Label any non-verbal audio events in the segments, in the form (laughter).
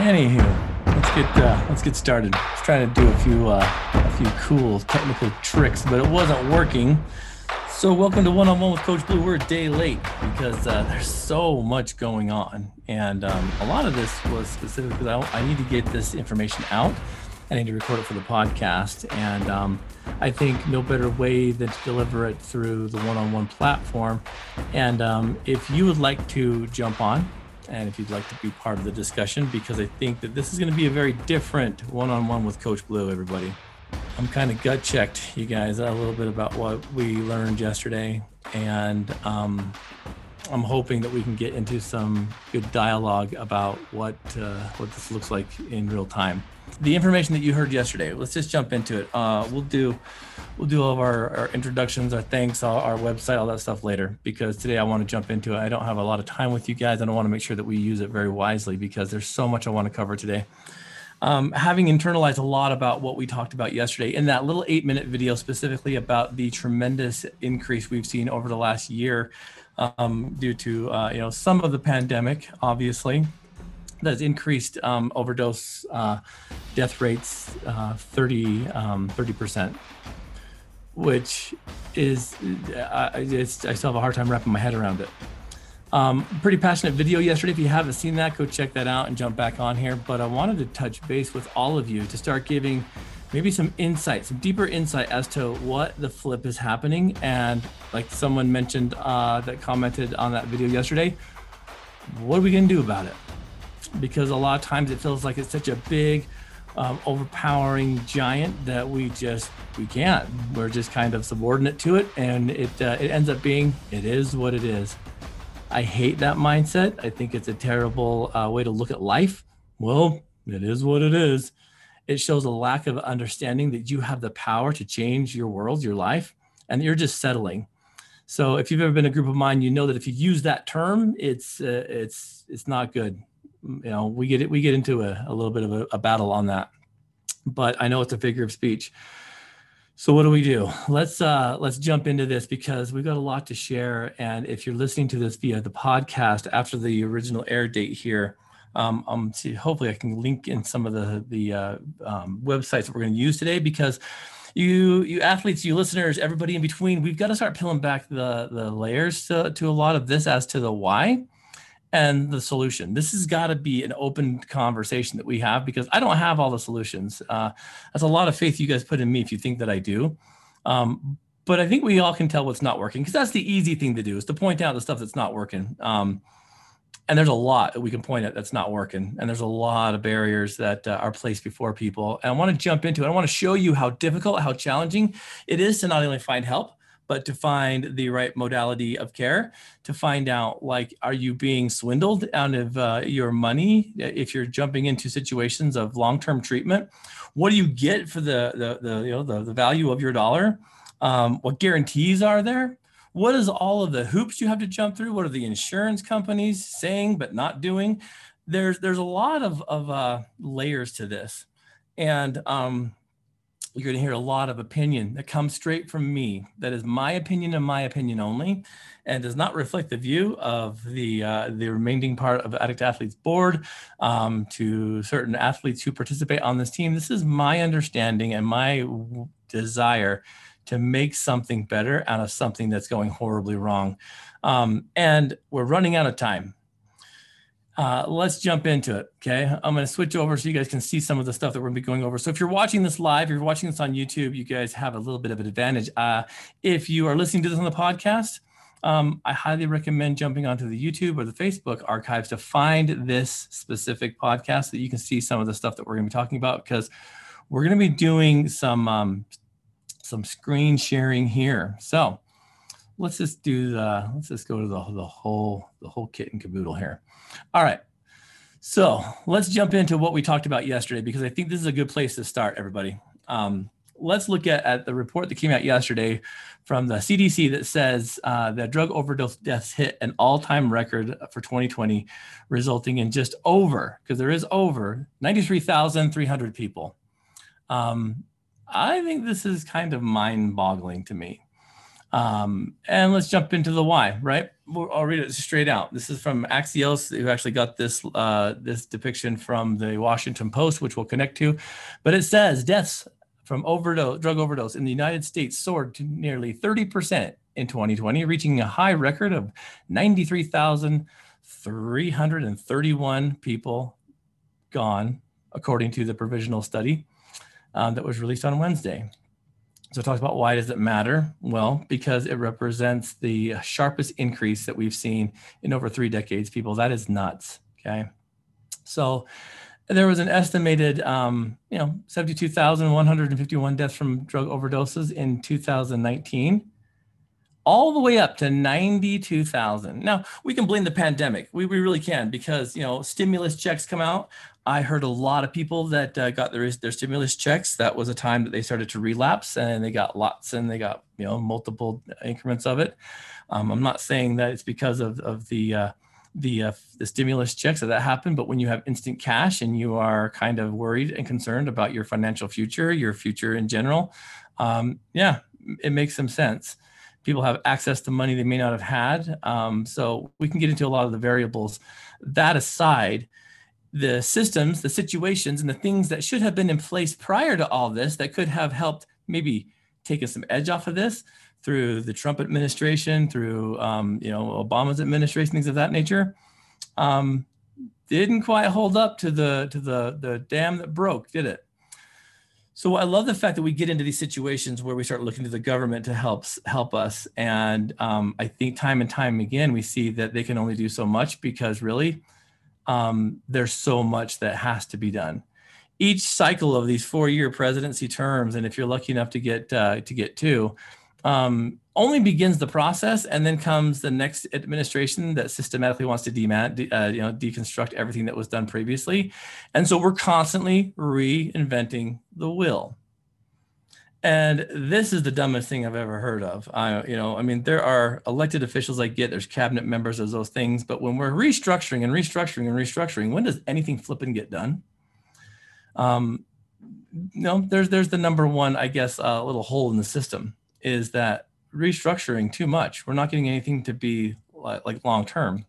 Anywho, let's get uh, let's get started. I was trying to do a few uh, a few cool technical tricks, but it wasn't working. So welcome to One on One with Coach Blu. We're a day late because uh, there's so much going on, and um, a lot of this was specific because I, I need to get this information out. I need to record it for the podcast, and um, I think no better way than to deliver it through the one-on-one platform. And um, if you would like to jump on and if you'd like to be part of the discussion, because I think that this is going to be a very different one on one with Coach Blu, everybody. I'm kind of gut checked, you guys, a little bit about what we learned yesterday. And um, I'm hoping that we can get into some good dialogue about what uh, what this looks like in real time. The information that you heard yesterday. Let's just jump into it. Uh, we'll do we'll do all of our, our introductions, our thanks, our, our website, all that stuff later. Because today I want to jump into it. I don't have a lot of time with you guys. I don't want to make sure that we use it very wisely because there's so much I want to cover today. Um, having internalized a lot about what we talked about yesterday in that little eight minute video specifically about the tremendous increase we've seen over the last year um, due to uh, you know some of the pandemic, obviously, that's increased um, overdose uh, death rates uh, 30 um, percent, which is I, I still have a hard time wrapping my head around it. Um, pretty passionate video yesterday. If you haven't seen that, go check that out and jump back on here. But I wanted to touch base with all of you to start giving maybe some insight, some deeper insight as to what the flip is happening. And like someone mentioned uh, that commented on that video yesterday, what are we going to do about it? Because a lot of times it feels like it's such a big, um, overpowering giant that we just we can't. We're just kind of subordinate to it, and it uh, it ends up being it is what it is. I hate that mindset. I think it's a terrible uh, way to look at life. Well, it is what it is it shows a lack of understanding that you have the power to change your world, your life, and you're just settling. So if you've ever been a group of mine, you know that if you use that term, it's uh, it's it's not good. You know, we get it we get into a, a little bit of a, a battle on that. But I know it's a figure of speech. So what do we do? Let's uh, let's jump into this because we've got a lot to share. And if you're listening to this via the podcast after the original air date here, um, um, see, hopefully I can link in some of the the uh, um, websites that we're going to use today because you you athletes, you listeners, everybody in between, we've got to start peeling back the the layers to, to a lot of this as to the why and the solution. This has got to be an open conversation that we have because I don't have all the solutions. Uh, that's a lot of faith you guys put in me if you think that I do. Um, but I think we all can tell what's not working because that's the easy thing to do is to point out the stuff that's not working. Um, and there's a lot that we can point at that's not working and there's a lot of barriers that uh, are placed before people and i want to jump into it i want to show you how difficult how challenging it is to not only find help but to find the right modality of care to find out like are you being swindled out of uh, your money if you're jumping into situations of long-term treatment what do you get for the the, the you know the, the value of your dollar um, what guarantees are there what is all of the hoops you have to jump through? What are the insurance companies saying but not doing? There's there's a lot of of uh, layers to this, and um, you're going to hear a lot of opinion that comes straight from me. That is my opinion and my opinion only, and does not reflect the view of the uh, the remaining part of Addict Athletes Board um, to certain athletes who participate on this team. This is my understanding and my desire to make something better out of something that's going horribly wrong. Um, and we're running out of time. Uh, let's jump into it. Okay. I'm going to switch over so you guys can see some of the stuff that we're going to be going over. So if you're watching this live, if you're watching this on YouTube, you guys have a little bit of an advantage. Uh, if you are listening to this on the podcast, um, I highly recommend jumping onto the YouTube or the Facebook archives to find this specific podcast so that you can see some of the stuff that we're going to be talking about because we're going to be doing some um, some screen sharing here. So let's just do the, let's just go to the, the whole, the whole kit and caboodle here. All right. So let's jump into what we talked about yesterday, because I think this is a good place to start everybody. Um, let's look at, at the report that came out yesterday from the CDC that says uh, that drug overdose deaths hit an all-time record for 2020, resulting in just over, because there is over 93,300 people. Um, I think this is kind of mind boggling to me. Um, and let's jump into the why, right? I'll read it straight out. This is from Axios, who actually got this uh, this depiction from the Washington Post, which we'll connect to. But it says deaths from overdose, drug overdose in the United States soared to nearly 30% in 2020, reaching a high record of 93,331 people gone, according to the provisional study um, that was released on Wednesday. So it talks about why does it matter? Well, because it represents the sharpest increase that we've seen in over three decades. People, that is nuts. Okay. So there was an estimated, um, you know, 72,151 deaths from drug overdoses in 2019, all the way up to 92,000. Now, we can blame the pandemic. We, we really can because, you know, stimulus checks come out. I heard a lot of people that uh, got their, their stimulus checks. That was a time that they started to relapse and they got lots and they got, you know, multiple increments of it. Um, I'm not saying that it's because of, of the, uh, the uh, the stimulus checks that that happened but when you have instant cash and you are kind of worried and concerned about your financial future your future in general um, yeah it makes some sense people have access to money they may not have had um, so we can get into a lot of the variables that aside the systems the situations and the things that should have been in place prior to all this that could have helped maybe taken some edge off of this through the Trump administration, through um, you know Obama's administration, things of that nature, um, didn't quite hold up to the to the the dam that broke, did it? So I love the fact that we get into these situations where we start looking to the government to help help us, and um, I think time and time again we see that they can only do so much because really um, there's so much that has to be done each cycle of these four-year presidency terms, and if you're lucky enough to get uh, to get two, um, only begins the process, and then comes the next administration that systematically wants to uh, you know, deconstruct everything that was done previously, and so we're constantly reinventing the will. And this is the dumbest thing I've ever heard of. I, you know, I mean, there are elected officials I get, there's cabinet members, there's those things, but when we're restructuring and restructuring and restructuring, when does anything flipping get done? Um, no, there's there's the number one, I guess, uh, little hole in the system is that restructuring too much. We're not getting anything to be like, like long term.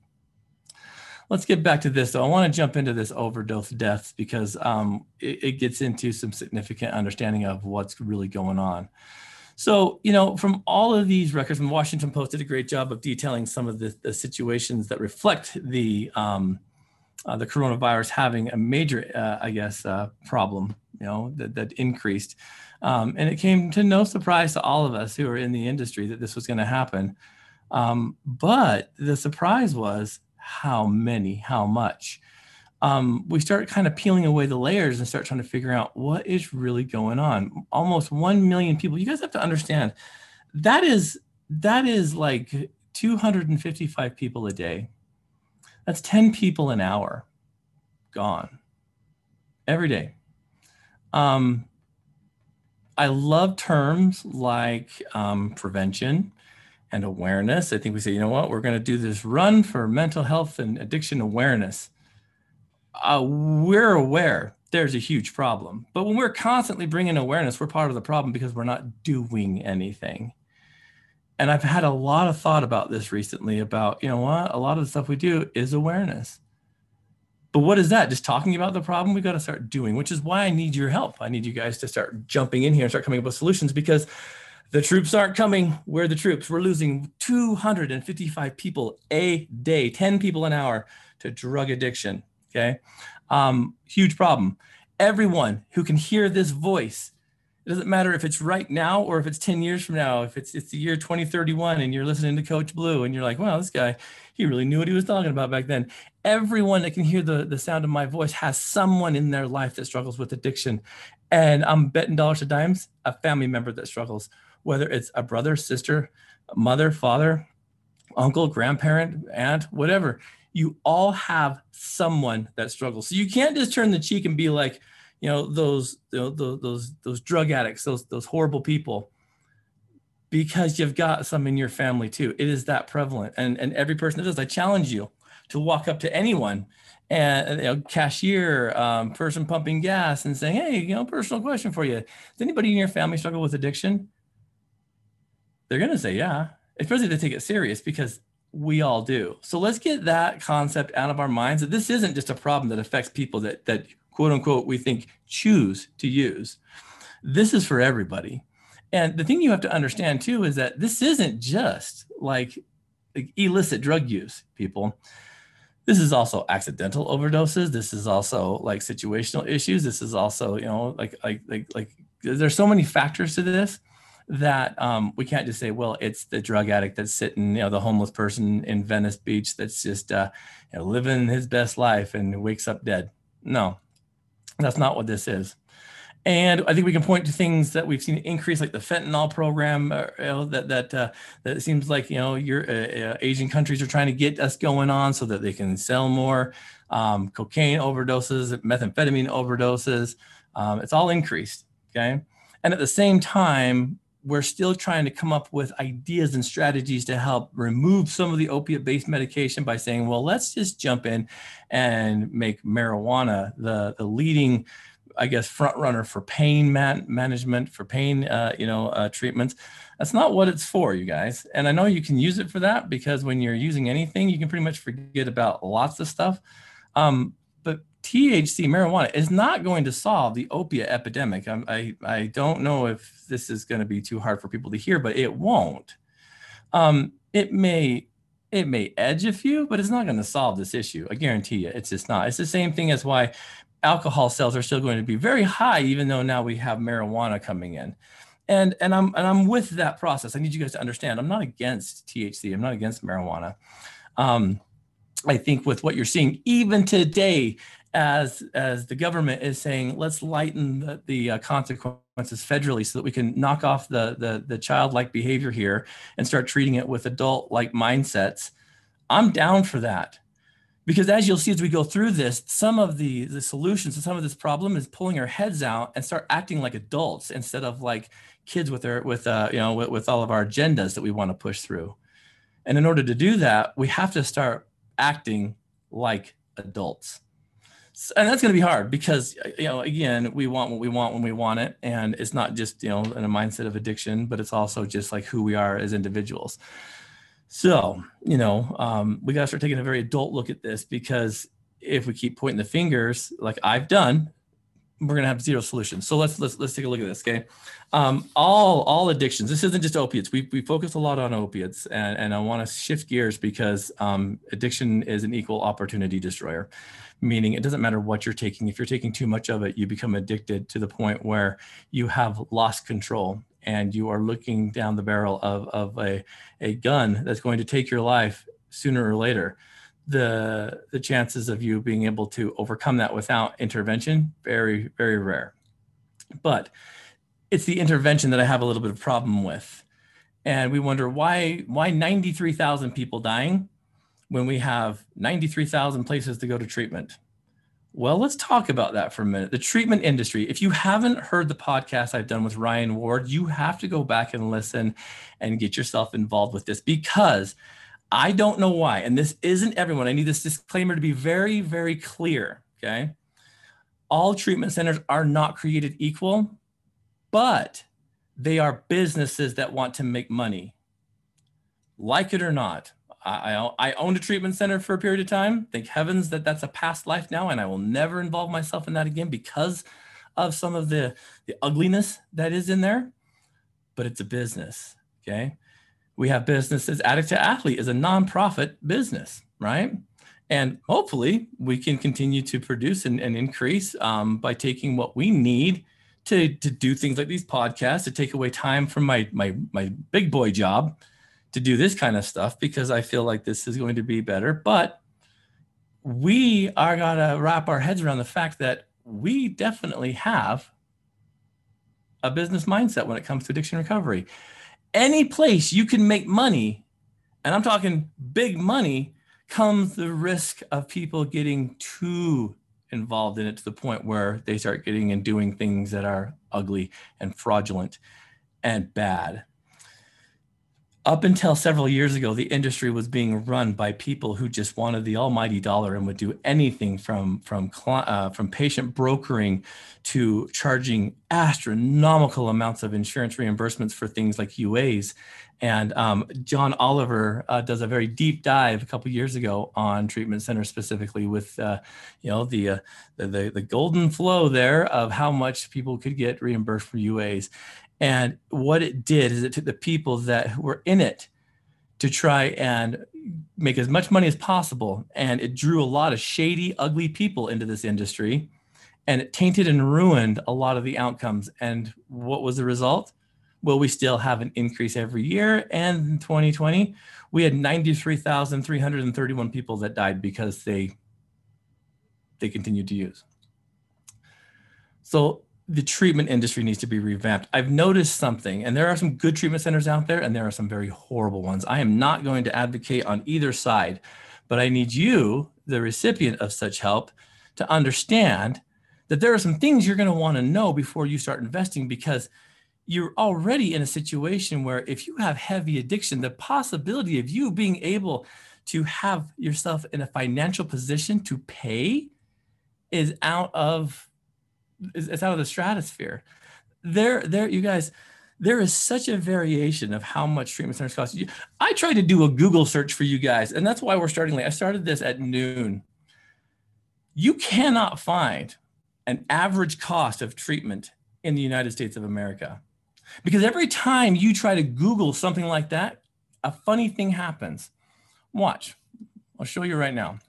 Let's get back to this. Though. I want to jump into this overdose deaths because um, it, it gets into some significant understanding of what's really going on. So, you know, from all of these records, the Washington Post did a great job of detailing some of the, the situations that reflect the um, uh, the coronavirus having a major, uh, I guess, uh, problem. You know, that, that increased. Um, and it came to no surprise to all of us who are in the industry that this was going to happen. Um, but the surprise was how many, how much. Um, we start kind of peeling away the layers and start trying to figure out what is really going on. Almost 1 million people. You guys have to understand that is that is like 255 people a day. That's 10 people an hour gone every day. Um, I love terms like um, prevention and awareness. I think we say, you know what, we're going to do this run for mental health and addiction awareness. Uh, we're aware there's a huge problem, but when we're constantly bringing awareness, we're part of the problem because we're not doing anything. And I've had a lot of thought about this recently about, you know what, a lot of the stuff we do is awareness. But what is that? Just talking about the problem? We got to start doing, which is why I need your help. I need you guys to start jumping in here and start coming up with solutions because the troops aren't coming. We're the troops. We're losing 255 people a day, 10 people an hour to drug addiction. Okay. Um, huge problem. Everyone who can hear this voice, it doesn't matter if it's right now or if it's 10 years from now, if it's it's the year 2031 and you're listening to Coach Blu and you're like, wow, this guy, he really knew what he was talking about back then everyone that can hear the, the sound of my voice has someone in their life that struggles with addiction. And I'm betting dollars to dimes, a family member that struggles, whether it's a brother, sister, mother, father, uncle, grandparent, aunt, whatever. You all have someone that struggles. So you can't just turn the cheek and be like, you know, those you know, those, those those drug addicts, those those horrible people, because you've got some in your family too. It is that prevalent, and and every person that does. I challenge you to walk up to anyone and you know, cashier, um, person pumping gas, and saying, "Hey, you know, personal question for you: Does anybody in your family struggle with addiction?" They're gonna say, "Yeah," especially if they take it serious because we all do. So let's get that concept out of our minds that this isn't just a problem that affects people that that quote unquote we think choose to use. This is for everybody. And the thing you have to understand too is that this isn't just like illicit drug use, people. This is also accidental overdoses. This is also like situational issues. This is also, you know, like like like like there's so many factors to this that um, we can't just say, well, it's the drug addict that's sitting, you know, the homeless person in Venice Beach that's just uh, you know, living his best life and wakes up dead. No, that's not what this is. And I think we can point to things that we've seen increase, like the fentanyl program, uh, you know, that that uh, that seems like you know your uh, uh, Asian countries are trying to get us going on so that they can sell more um, cocaine overdoses, methamphetamine overdoses. Um, it's all increased. Okay, and at the same time, we're still trying to come up with ideas and strategies to help remove some of the opiate based medication by saying, well, let's just jump in and make marijuana the, the leading, I guess, front runner for pain man- management, for pain, uh, you know, uh, treatments. That's not what it's for, you guys. And I know you can use it for that because when you're using anything, you can pretty much forget about lots of stuff. Um, THC marijuana is not going to solve the opiate epidemic. I'm, i I don't know if this is going to be too hard for people to hear, but it won't. Um, it may it may edge a few, but it's not going to solve this issue. I guarantee you, it's just not. It's the same thing as why alcohol sales are still going to be very high, even though now we have marijuana coming in. And and I'm and I'm with that process. I need you guys to understand. I'm not against THC. I'm not against marijuana. Um, I think with what you're seeing, even today, as as the government is saying, let's lighten the, the uh, consequences federally so that we can knock off the, the the childlike behavior here and start treating it with adult like mindsets. I'm down for that because as you'll see as we go through this, some of the the solutions to some of this problem is pulling our heads out and start acting like adults instead of like kids with their with uh you know with, with all of our agendas that we want to push through. And in order to do that, we have to start acting like adults and that's going to be hard because you know again we want what we want when we want it and it's not just you know in a mindset of addiction but it's also just like who we are as individuals. So you know um, we got to start taking a very adult look at this because if we keep pointing the fingers like i've done we're to have zero solutions so let's let's let's take a look at this okay um, all all addictions this isn't just opiates we, we focus a lot on opiates and, and i want to shift gears because um, addiction is an equal opportunity destroyer meaning it doesn't matter what you're taking. If you're taking too much of it, you become addicted to the point where you have lost control and you are looking down the barrel of, of a, a gun that's going to take your life sooner or later. The, the chances of you being able to overcome that without intervention, very, very rare. But it's the intervention that I have a little bit of problem with. And we wonder why, why 93,000 people dying? when we have 93,000 places to go to treatment? Well, let's talk about that for a minute. The treatment industry. If you haven't heard the podcast I've done with Ryan Ward, you have to go back and listen and get yourself involved with this because I don't know why. And this isn't everyone. I need this disclaimer to be very, very clear. Okay. All treatment centers are not created equal, but they are businesses that want to make money. Like it or not, I, I owned a treatment center for a period of time. Thank heavens that that's a past life now, and I will never involve myself in that again because of some of the, the ugliness that is in there. But it's a business. Okay. We have businesses. Addict to Athlete is a nonprofit business, right? And hopefully we can continue to produce and, and increase um, by taking what we need to, to do things like these podcasts, to take away time from my, my, my big boy job to do this kind of stuff because I feel like this is going to be better. But we are going to wrap our heads around the fact that we definitely have a business mindset when it comes to addiction recovery. Any place you can make money, and I'm talking big money, comes the risk of people getting too involved in it to the point where they start getting and doing things that are ugly and fraudulent and bad. Up until several years ago, the industry was being run by people who just wanted the almighty dollar and would do anything from from uh, from patient brokering to charging astronomical amounts of insurance reimbursements for things like UAs. And um, John Oliver uh, does a very deep dive a couple years ago on treatment centers specifically with, uh, you know, the, uh, the, the the golden flow there of how much people could get reimbursed for UAs. And what it did is it took the people that were in it to try and make as much money as possible. And it drew a lot of shady, ugly people into this industry. And it tainted and ruined a lot of the outcomes. And what was the result? Well, we still have an increase every year. And in 2020, we had 93,331 people that died because they they continued to use. So the treatment industry needs to be revamped. I've noticed something, and there are some good treatment centers out there, and there are some very horrible ones. I am not going to advocate on either side, but I need you, the recipient of such help, to understand that there are some things you're going to want to know before you start investing because you're already in a situation where if you have heavy addiction, the possibility of you being able to have yourself in a financial position to pay is out of it's out of the stratosphere. There, there, you guys, there is such a variation of how much treatment centers cost. I tried to do a Google search for you guys, and that's why we're starting late. I started this at noon. You cannot find an average cost of treatment in the United States of America. Because every time you try to Google something like that, a funny thing happens. Watch. I'll show you right now.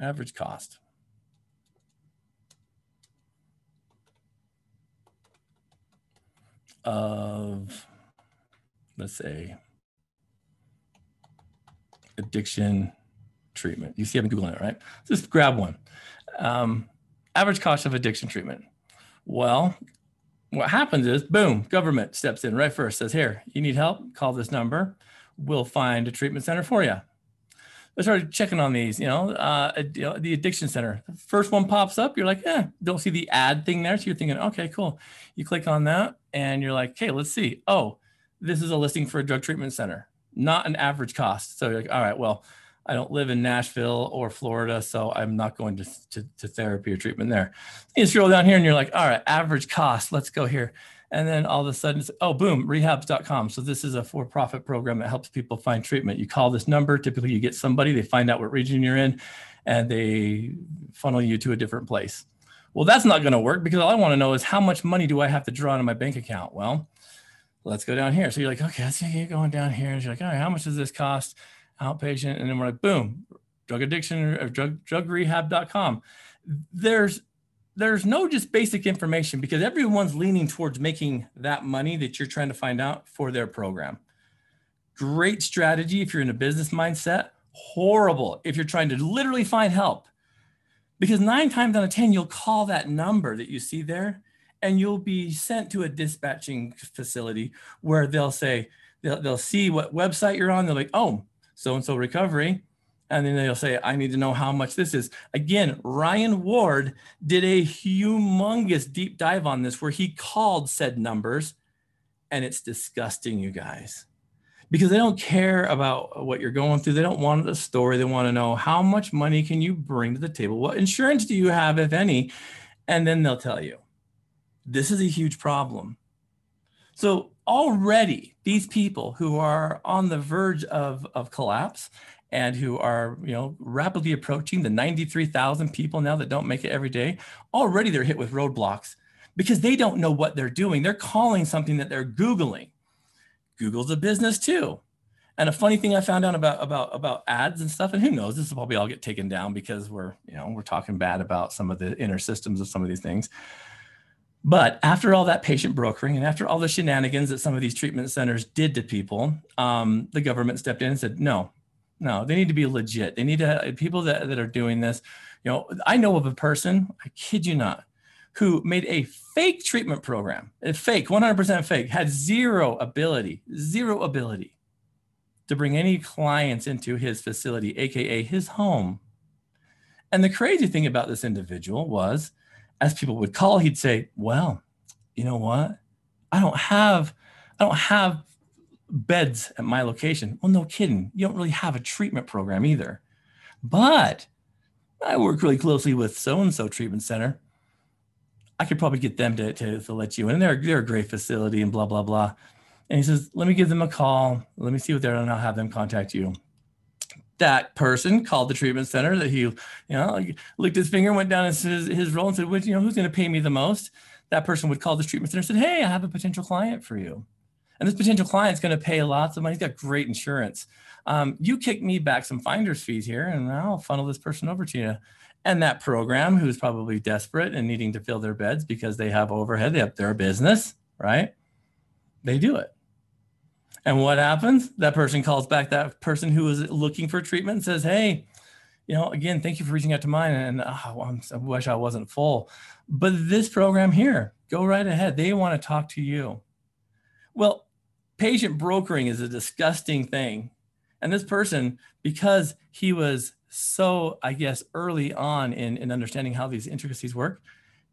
Average cost. of, let's say, addiction treatment. You see, been Googling it, right? Just grab one. Um, average cost of addiction treatment. Well, what happens is, boom, government steps in right first, says, here, you need help, call this number. We'll find a treatment center for you. I started checking on these, you know, uh, the addiction center. First one pops up, you're like, eh, don't see the ad thing there. So you're thinking, okay, cool. You click on that and you're like, okay, let's see. Oh, this is a listing for a drug treatment center, not an average cost. So you're like, all right, well, I don't live in Nashville or Florida, so I'm not going to, to, to therapy or treatment there. You scroll down here and you're like, all right, average cost, let's go here. And then all of a sudden, oh, boom, rehabs.com. So this is a for profit program that helps people find treatment. You call this number, typically you get somebody, they find out what region you're in, and they funnel you to a different place. Well, that's not going to work because all I want to know is how much money do I have to draw into my bank account? Well, let's go down here. So you're like, okay, let's get going down here. And you're like, all right, how much does this cost? Outpatient. And then we're like, boom, drug addiction or drug, drugrehab.com. There's there's no just basic information because everyone's leaning towards making that money that you're trying to find out for their program. Great strategy if you're in a business mindset, horrible if you're trying to literally find help. Because nine times out of 10, you'll call that number that you see there and you'll be sent to a dispatching facility where they'll say, they'll, they'll see what website you're on. They're like, oh, so and so recovery and then they'll say, I need to know how much this is. Again, Ryan Ward did a humongous deep dive on this where he called said numbers, and it's disgusting, you guys, because they don't care about what you're going through. They don't want the story. They want to know how much money can you bring to the table? What insurance do you have, if any? And then they'll tell you. This is a huge problem. So already these people who are on the verge of, of collapse and who are you know rapidly approaching the 93,000 people now that don't make it every day already they're hit with roadblocks because they don't know what they're doing. They're calling something that they're googling. Google's a business too. And a funny thing i found out about about about ads and stuff and who knows this will probably all get taken down because we're you know we're talking bad about some of the inner systems of some of these things but after all that patient brokering and after all the shenanigans that some of these treatment centers did to people, um, the government stepped in and said, no, no, they need to be legit. They need to people that, that are doing this. You know, I know of a person, I kid you not, who made a fake treatment program, a fake, 100% fake, had zero ability, zero ability to bring any clients into his facility, AKA his home. And the crazy thing about this individual was, as people would call, he'd say, Well, you know what? I don't have I don't have beds at my location. Well, no kidding. You don't really have a treatment program either. But I work really closely with so and so treatment center. I could probably get them to, to, to let you in. They're, they're a great facility and blah, blah, blah. And he says, let me give them a call. Let me see what they're and I'll have them contact you. That person called the treatment center that he, you know, licked his finger, went down his, his role and said, well, you know, who's going to pay me the most? That person would call the treatment center and said, hey, I have a potential client for you. And this potential client's going to pay lots of money. He's got great insurance. Um, you kick me back some finder's fees here, and I'll funnel this person over to you. And that program, who's probably desperate and needing to fill their beds because they have overhead, they have their business, right? They do it. And what happens? That person calls back that person who is looking for treatment and says, Hey, you know, again, thank you for reaching out to mine. And ah, oh, i wish I wasn't full. But this program here, go right ahead. They want to talk to you. Well, patient brokering is a disgusting thing. And this person, because he was so, I guess, early on in, in understanding how these intricacies work,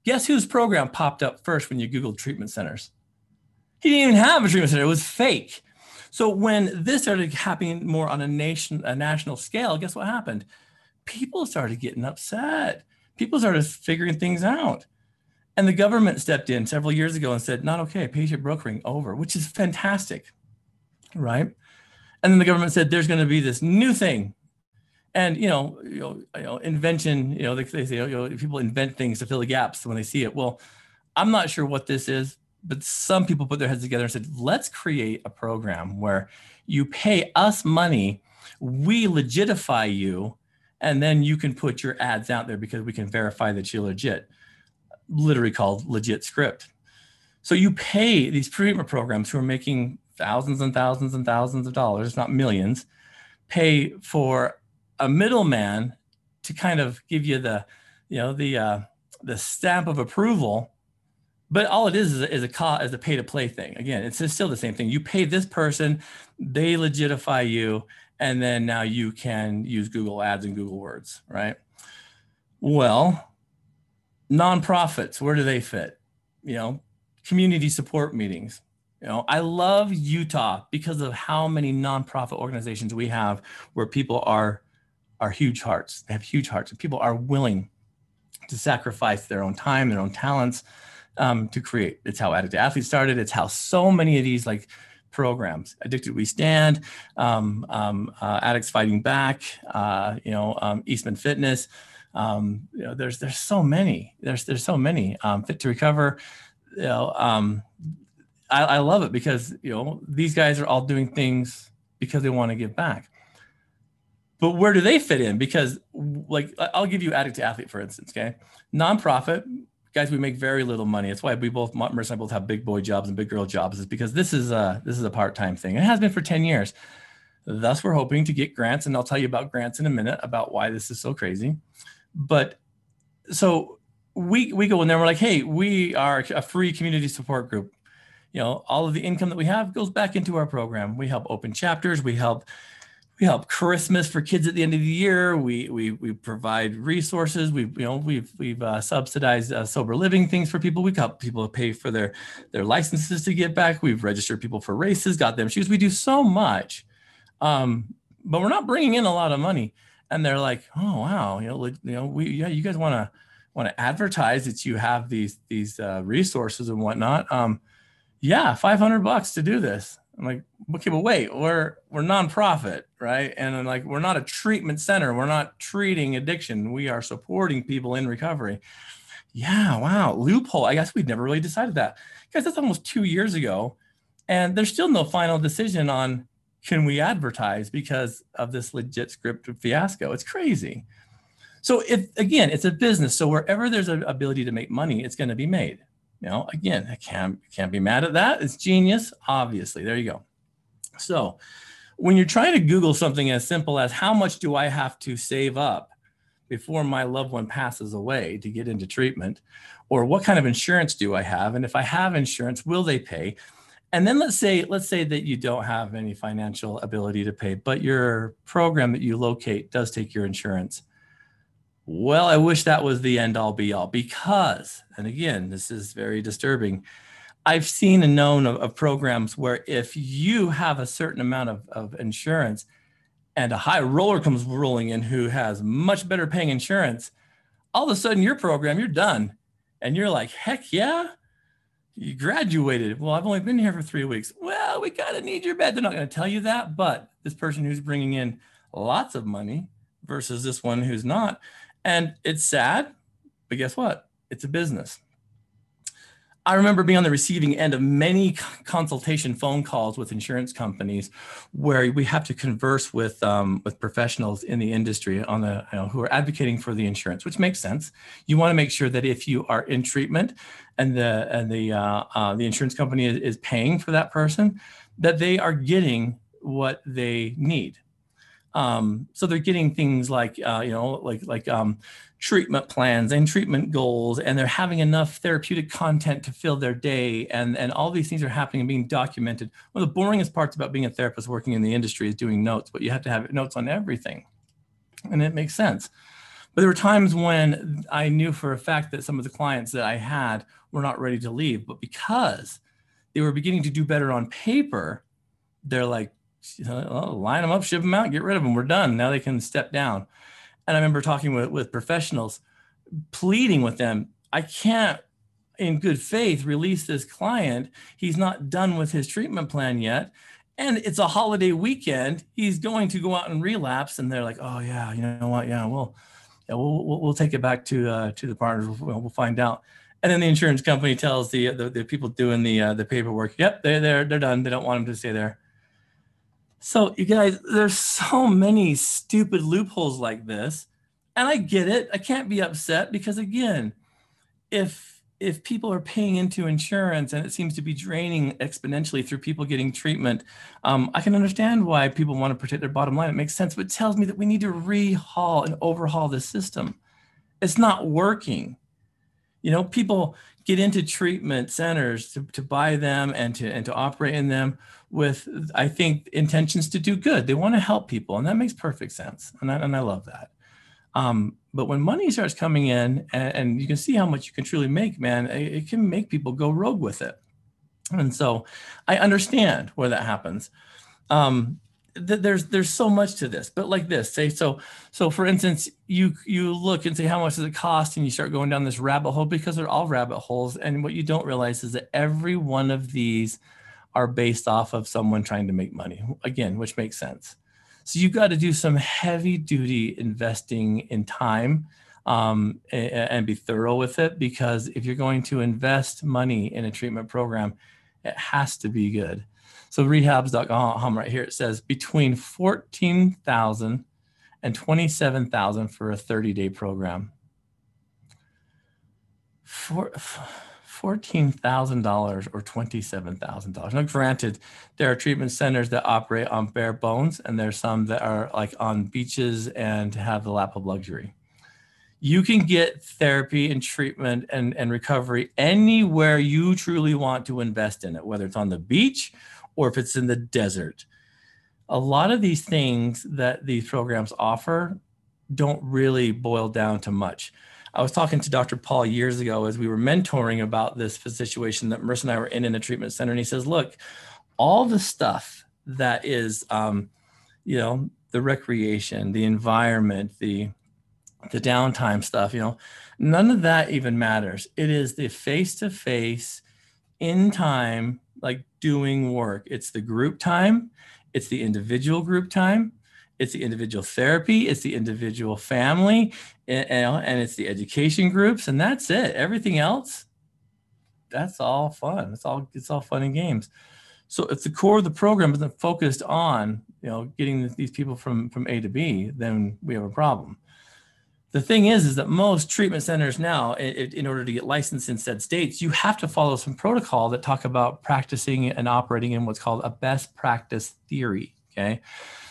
guess whose program popped up first when you Googled treatment centers? He didn't even have a treatment center, it was fake. So when this started happening more on a nation, a national scale, guess what happened? People started getting upset. People started figuring things out. And the government stepped in several years ago and said, not okay, patient brokering over, which is fantastic, right? And then the government said, there's going to be this new thing. And, you know, you know, you know invention, you know, they, they say, you know, people invent things to fill the gaps when they see it. Well, I'm not sure what this is, but some people put their heads together and said, let's create a program where you pay us money, we legitify you, and then you can put your ads out there because we can verify that you're legit literally called LegitScript. So you pay these treatment programs who are making thousands and thousands and thousands of dollars, not millions, pay for a middleman to kind of give you the, you know, the uh, the stamp of approval. But all it is is a, is a, is a pay to play thing. Again, it's still the same thing. You pay this person, they legitify you, and then now you can use Google Ads and Google Words, right? Well, nonprofits where do they fit you know community support meetings you know i love utah because of how many nonprofit organizations we have where people are are huge hearts they have huge hearts and people are willing to sacrifice their own time their own talents um, to create it's how addict to athlete started it's how so many of these like programs addicted we stand um, um, uh, addicts fighting back uh, you know um, eastman fitness um, you know, there's there's so many. There's there's so many. Um, Fit to recover. You know, I, I love it because you know these guys are all doing things because they want to give back. But where do they fit in? Because like I'll give you addict to athlete for instance. Okay, nonprofit guys, we make very little money. That's why we both, Mercer and I both have big boy jobs and big girl jobs, is because this is a this is a part time thing. It has been for ten years. Thus, we're hoping to get grants, and I'll tell you about grants in a minute about why this is so crazy. But so we we go in there. We're like, hey, we are a free community support group. You know, all of the income that we have goes back into our program. We help open chapters. We help we help Christmas for kids at the end of the year. We we we provide resources. We you know we've we've uh, subsidized uh, sober living things for people. We help people pay for their their licenses to get back. We've registered people for races, got them shoes. We do so much, um, but we're not bringing in a lot of money and they're like, oh wow, you know, you know, we yeah, you guys want to want to advertise that you have these these uh, resources and whatnot. Um, yeah, five hundred bucks to do this. I'm like, okay, but wait, we're we're nonprofit, right? And I'm like, we're not a treatment center. We're not treating addiction. We are supporting people in recovery. Yeah, wow, loophole. I guess we'd never really decided that, guys. That's almost two years ago, and there's still no final decision on can we advertise because of this LegitScript fiasco? It's crazy. So if again, it's a business. So wherever there's an ability to make money, it's going to be made. You know, again, I can't can't be mad at that. It's genius, obviously. There you go. So when you're trying to Google something as simple as how much do I have to save up before my loved one passes away to get into treatment, or what kind of insurance do I have? And if I have insurance, will they pay? and then let's say let's say that you don't have any financial ability to pay but your program that you locate does take your insurance well i wish that was the end all be all because and again this is very disturbing I've seen and known of, of, programs where if you have a certain amount of, of insurance and a high roller comes rolling in who has much better paying insurance, all of a sudden your program, you're done. And you're like, heck yeah, you graduated. Well, I've only been here for three weeks. Well, we kind of need your bed. They're not going to tell you that, but this person who's bringing in lots of money versus this one who's not. And it's sad, but guess what? It's a business. I remember being on the receiving end of many consultation phone calls with insurance companies where we have to converse with um, with professionals in the industry on the you know, who are advocating for the insurance, which makes sense. You want to make sure that if you are in treatment and the and the uh, uh, the insurance company is, is paying for that person, that they are getting what they need. Um, so they're getting things like uh, you know like like um, treatment plans and treatment goals, and they're having enough therapeutic content to fill their day, and and all these things are happening and being documented. One of the boringest parts about being a therapist working in the industry is doing notes, but you have to have notes on everything, and it makes sense. But there were times when I knew for a fact that some of the clients that I had were not ready to leave, but because they were beginning to do better on paper, they're like, line them up, ship them out, get rid of them. We're done. Now they can step down. And I remember talking with, with professionals, pleading with them, I can't, in good faith, release this client. He's not done with his treatment plan yet. And it's a holiday weekend. He's going to go out and relapse. And they're like, oh, yeah, you know what? Yeah, we'll, yeah, we'll, we'll, we'll take it back to, uh, to the partners. We'll, we'll find out. And then the insurance company tells the, the, the people doing the, uh, the paperwork, yep, they're, they're, they're done. They don't want him to stay there so, you guys, there's so many stupid loopholes like this. And I get it. I can't be upset because again, if if people are paying into insurance and it seems to be draining exponentially through people getting treatment, um, I can understand why people want to protect their bottom line. It makes sense, but it tells me that we need to rehaul and overhaul the system. It's not working. You know, people get into treatment centers to, to buy them and to and to operate in them with I think intentions to do good. They want to help people, and that makes perfect sense, and I, and I love that. Um, but when money starts coming in, and, and, you can see how much you can truly make, man, it, it can make people go rogue with it. And so, I understand where that happens. Um, th- there's there's so much to this, but like this, say so. So for instance, you you look and say how much does it cost, and you start going down this rabbit hole because they're all rabbit holes. And what you don't realize is that every one of these are based off of someone trying to make money again which makes sense so you've got to do some heavy duty investing in time um, and, and, be thorough with it because if you're going to invest money in a treatment program it has to be good so rehabs.com right here it says between 14000 and 27000 for a 30 day program for, $14,000 or $27,000. Now, granted, there are treatment centers that operate on bare bones, and there's some that are like on beaches and have the lap of luxury. You can get therapy and treatment and, and recovery anywhere you truly want to invest in it, whether it's on the beach or if it's in the desert. A lot of these things that these programs offer don't really boil down to much. I was talking to Dr. Paul years ago as we were mentoring about this situation that Marissa and I were in in a treatment center, and he says, "Look, all the stuff that is, um, you know, the recreation, the environment, the the downtime stuff, you know, none of that even matters. It is the face to face, in time, like doing work. It's the group time, it's the individual group time, it's the individual therapy, it's the individual family, and, it's the education groups, and that's it. Everything else, that's all fun. It's all it's all fun and games. So if the core of the program isn't focused on you know getting these people from from A to B, then we have a problem. The thing is, is that most treatment centers now, in, in order to get licensed in said states, you have to follow some protocol that talk about practicing and operating in what's called a best practice theory. Okay.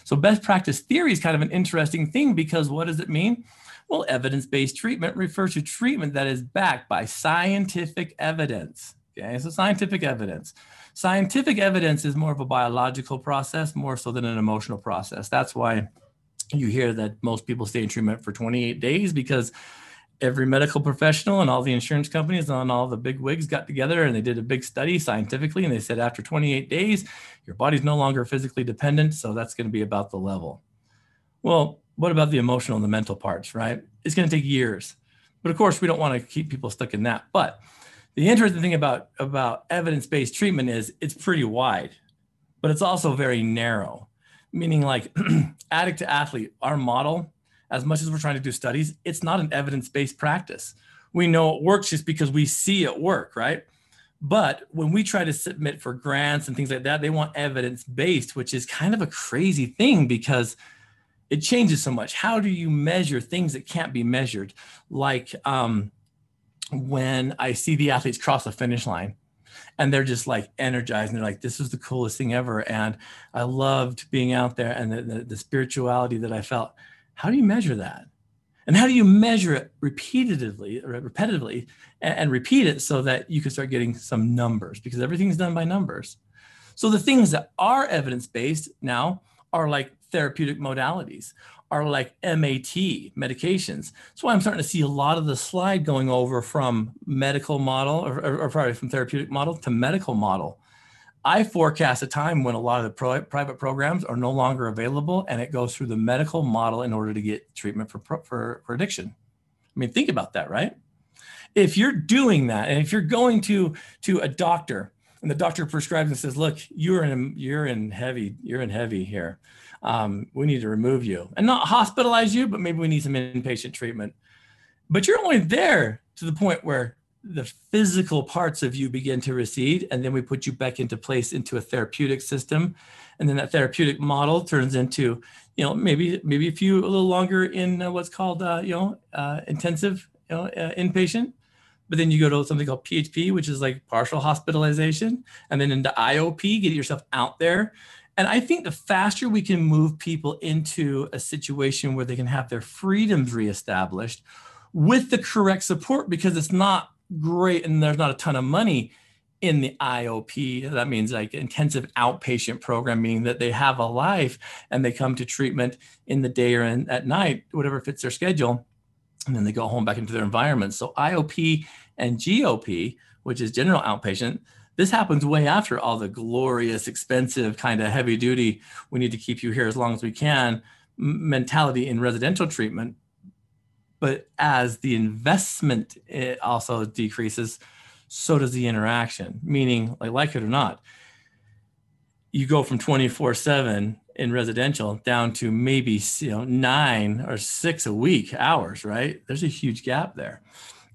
So best practice theory is kind of an interesting thing because what does it mean? Well, evidence-based treatment refers to treatment that is backed by scientific evidence. Okay, so scientific evidence. Scientific evidence is more of a biological process, more so than an emotional process. That's why you hear that most people stay in treatment for 28 days because every medical professional and all the insurance companies and all the big wigs got together and they did a big study scientifically and they said after 28 days your body's no longer physically dependent so that's going to be about the level. Well what about the emotional and the mental parts right? It's going to take years but of course we don't want to keep people stuck in that but the interesting thing about about evidence-based treatment is it's pretty wide but it's also very narrow meaning like (clears throat) addict to athlete our model as much as we're trying to do studies, it's not an evidence based practice. We know it works just because we see it work, right? But when we try to submit for grants and things like that, they want evidence based, which is kind of a crazy thing because it changes so much. How do you measure things that can't be measured? Like um, when I see the athletes cross the finish line and they're just like energized and they're like, this was the coolest thing ever. And I loved being out there and the, the, the spirituality that I felt how do you measure that? And how do you measure it repeatedly, repetitively, and, and repeat it so that you can start getting some numbers because everything's done by numbers. So the things that are evidence based now are like therapeutic modalities, are like MAT medications. That's why I'm starting to see a lot of the slide going over from medical model or, or, or probably from therapeutic model to medical model. I forecast a time when a lot of the pro- private programs are no longer available and it goes through the medical model in order to get treatment for, for, for addiction. I mean, think about that, right? If you're doing that and if you're going to, to a doctor and the doctor prescribes and says, look, you're in, you're in heavy, you're in heavy here. Um, we need to remove you. And not hospitalize you, but maybe we need some inpatient treatment. But you're only there to the point where the physical parts of you begin to recede and then we put you back into place into a therapeutic system. And then that therapeutic model turns into you know maybe maybe a few a little longer in uh, what's called uh, you know uh, intensive you know uh, inpatient. But then you go to something called php which is like partial hospitalization. And then into iop get yourself out there and i think the faster we can move people into a situation where they can have their freedoms reestablished with the correct support because it's not great and there's not a ton of money in the IOP. That means like intensive outpatient program, meaning that they have a life and they come to treatment in the day or in, at night, whatever fits their schedule. And then they go home back into their environment. So IOP and GOP, which is general outpatient, this happens way after all the glorious, expensive, kind of heavy duty, we need to keep you here as long as we can mentality in residential treatment. But as the investment it also decreases so does the interaction meaning like like it or not you go from 24 7 in residential down to maybe you know nine or six a week hours right? There's a huge gap there.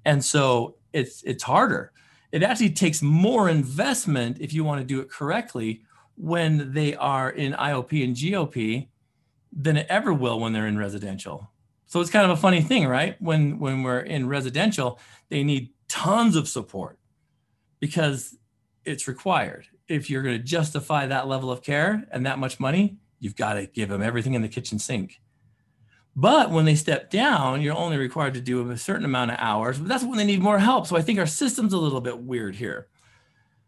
And so it's it's harder it actually takes more investment if you want to do it correctly when they are in iop and gop than it ever will when they're in residential so it's kind of a funny thing, right? When when we're in residential, they need tons of support because it's required. If you're going to justify that level of care and that much money, you've got to give them everything in the kitchen sink. But when they step down, you're only required to do a certain amount of hours. But that's when they need more help. So I think our system's a little bit weird here.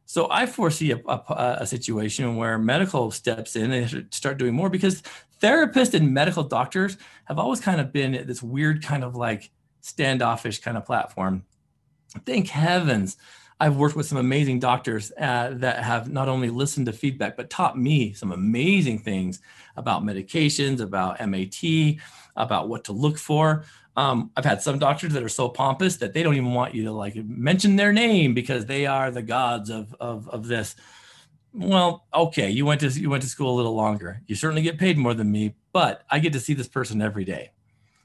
So I foresee a, a, a, situation where medical steps in and start doing more because therapists and medical doctors have always kind of been this weird kind of like standoffish kind of platform. Thank heavens I've worked with some amazing doctors uh, that have not only listened to feedback but taught me some amazing things about medications, about MAT, about what to look for. Um, I've had some doctors that are so pompous that they don't even want you to like mention their name because they are the gods of of, of this. Well, okay, you went to you went to school a little longer. You certainly get paid more than me, but I get to see this person every day.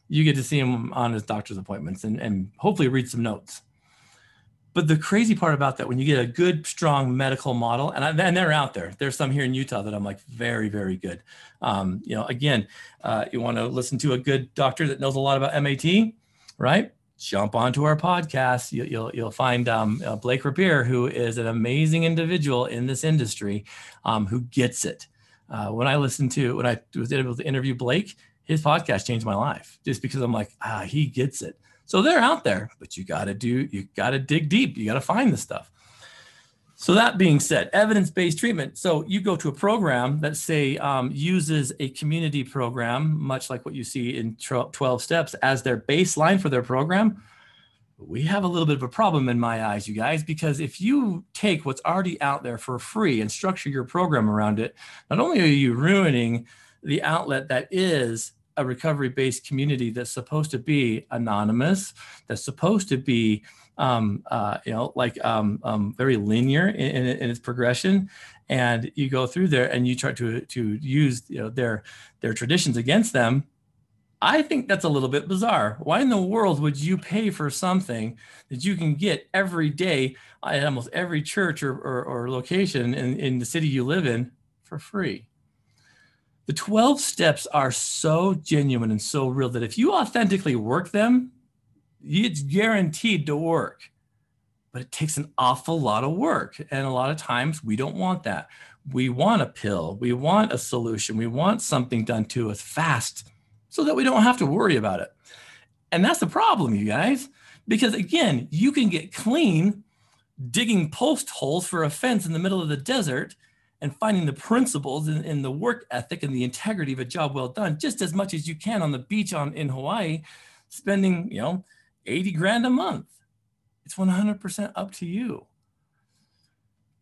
You get to see him on his doctor's appointments and, and hopefully read some notes. But the crazy part about that, when you get a good, strong medical model, and, I, and they're out there, there's some here in Utah that I'm like very, very good. Um, you know, again, uh, you want to listen to a good doctor that knows a lot about MAT, right? Jump onto our podcast. You, will you'll, you'll find um, uh, Blake Rapier, who is an amazing individual in this industry, um, who gets it. Uh, when I listened to when I was able to interview Blake, his podcast changed my life just because I'm like, ah, he gets it. So they're out there, but you got to do, you got to dig deep. You got to find the stuff. So that being said, evidence-based treatment. So you go to a program that say um, uses a community program, much like what you see in 12 steps as their baseline for their program. we have a little bit of a problem in my eyes, you guys, because if you take what's already out there for free and structure your program around it, not only are you ruining the outlet that is a recovery based community that's supposed to be anonymous, that's supposed to be, um, uh, you know, like um, um, very linear in, in, in, its progression. And you go through there and you try to, to use you know, their, their traditions against them I think that's a little bit bizarre. Why in the world would you pay for something that you can get every day at almost every church or, or, or, location in, in the city you live in for free? The 12 steps are so genuine and so real that if you authentically work them, it's guaranteed to work. But it takes an awful lot of work. And a lot of times we don't want that. We want a pill, we want a solution, we want something done to us fast so that we don't have to worry about it. And that's the problem, you guys, because again, you can get clean digging post holes for a fence in the middle of the desert and finding the principles in, in, the work ethic and the integrity of a job well done just as much as you can on the beach on in Hawaii, spending, you know, 80 grand a month. It's 100% up to you.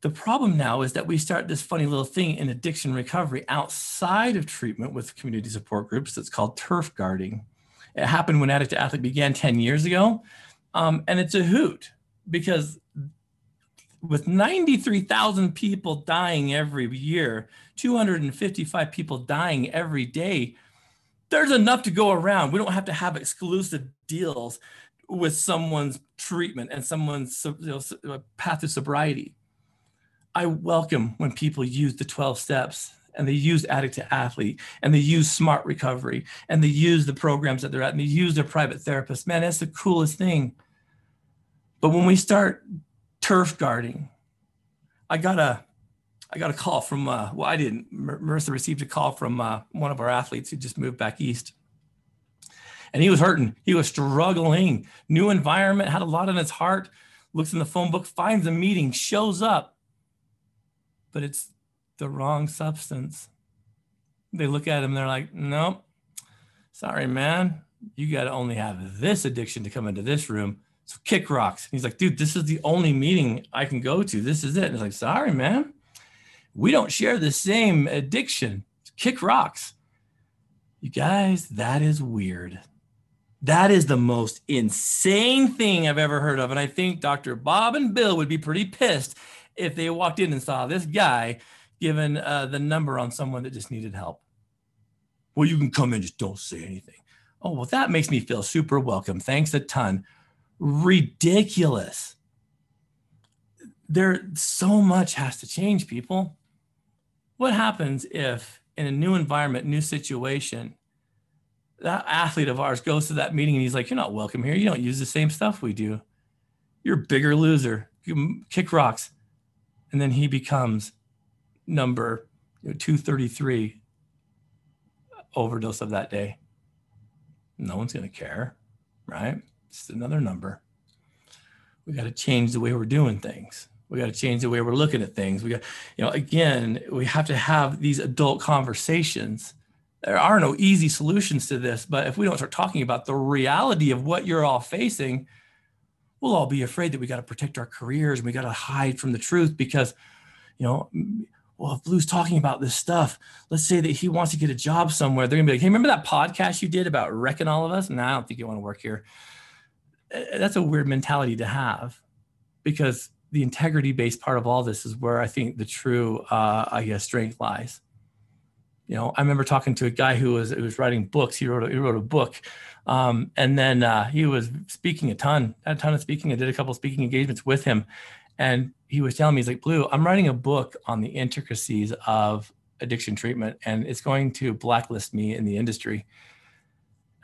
The problem now is that we start this funny little thing in addiction recovery outside of treatment with community support groups that's called turf guarding. It happened when Addict to Athlete began 10 years ago. Um, and it's a hoot because with 93,000 people dying every year, 255 people dying every day, there's enough to go around. We don't have to have exclusive deals with someone's treatment and someone's you know, uh, path to sobriety. I welcome when people use the 12 steps and they use addict to athlete and they use smart recovery and they use the programs that they're at and they use their private therapist. Man, that's the coolest thing. But when we start turf guarding, I got a I got a call from uh, well I didn't Marissa received a call from uh, one of our athletes who just moved back east. And he was hurting. He was struggling. New environment, had a lot on his heart. Looks in the phone book, finds a meeting, shows up but it's the wrong substance. They look at him, they're like, nope, sorry, man. You got to only have this addiction to come into this room. So kick rocks. He's like, dude, this is the only meeting I can go to. This is it. And it's like, sorry, man. We don't share the same addiction. Kick rocks. You guys, that is weird. That is the most insane thing I've ever heard of. And I think Dr. Bob and Bill would be pretty pissed if they walked in and saw this guy giving uh, the number on someone that just needed help. Well, you can come in, just don't say anything. Oh, well, that makes me feel super welcome. Thanks a ton. Ridiculous. There, so much has to change, people. What happens if, in a new environment, new situation, that athlete of ours goes to that meeting and he's like, You're not welcome here. You don't use the same stuff we do. You're a bigger loser. You kick rocks and then he becomes number you know, 233 overdose of that day. No one's going to care, right? It's another number. We got to change the way we're doing things. We got to change the way we're looking at things. We got, you know, again, we have to have these adult conversations. There are no easy solutions to this, but if we don't start talking about the reality of what you're all facing, we'll all be afraid that we got to protect our careers and we got to hide from the truth because, you know, well, if Blu's talking about this stuff, let's say that he wants to get a job somewhere. They're gonna be like, hey, remember that podcast you did about wrecking all of us? No, I don't think you want to work here. That's a weird mentality to have because the integrity based part of all this is where I think the true, uh, I guess, strength lies. You know, I remember talking to a guy who was who was writing books. He wrote a, he wrote a book um, and then uh, he was speaking a ton, a ton of speaking. I did a couple speaking engagements with him. And he was telling me, he's like, Blu, I'm writing a book on the intricacies of addiction treatment, and it's going to blacklist me in the industry.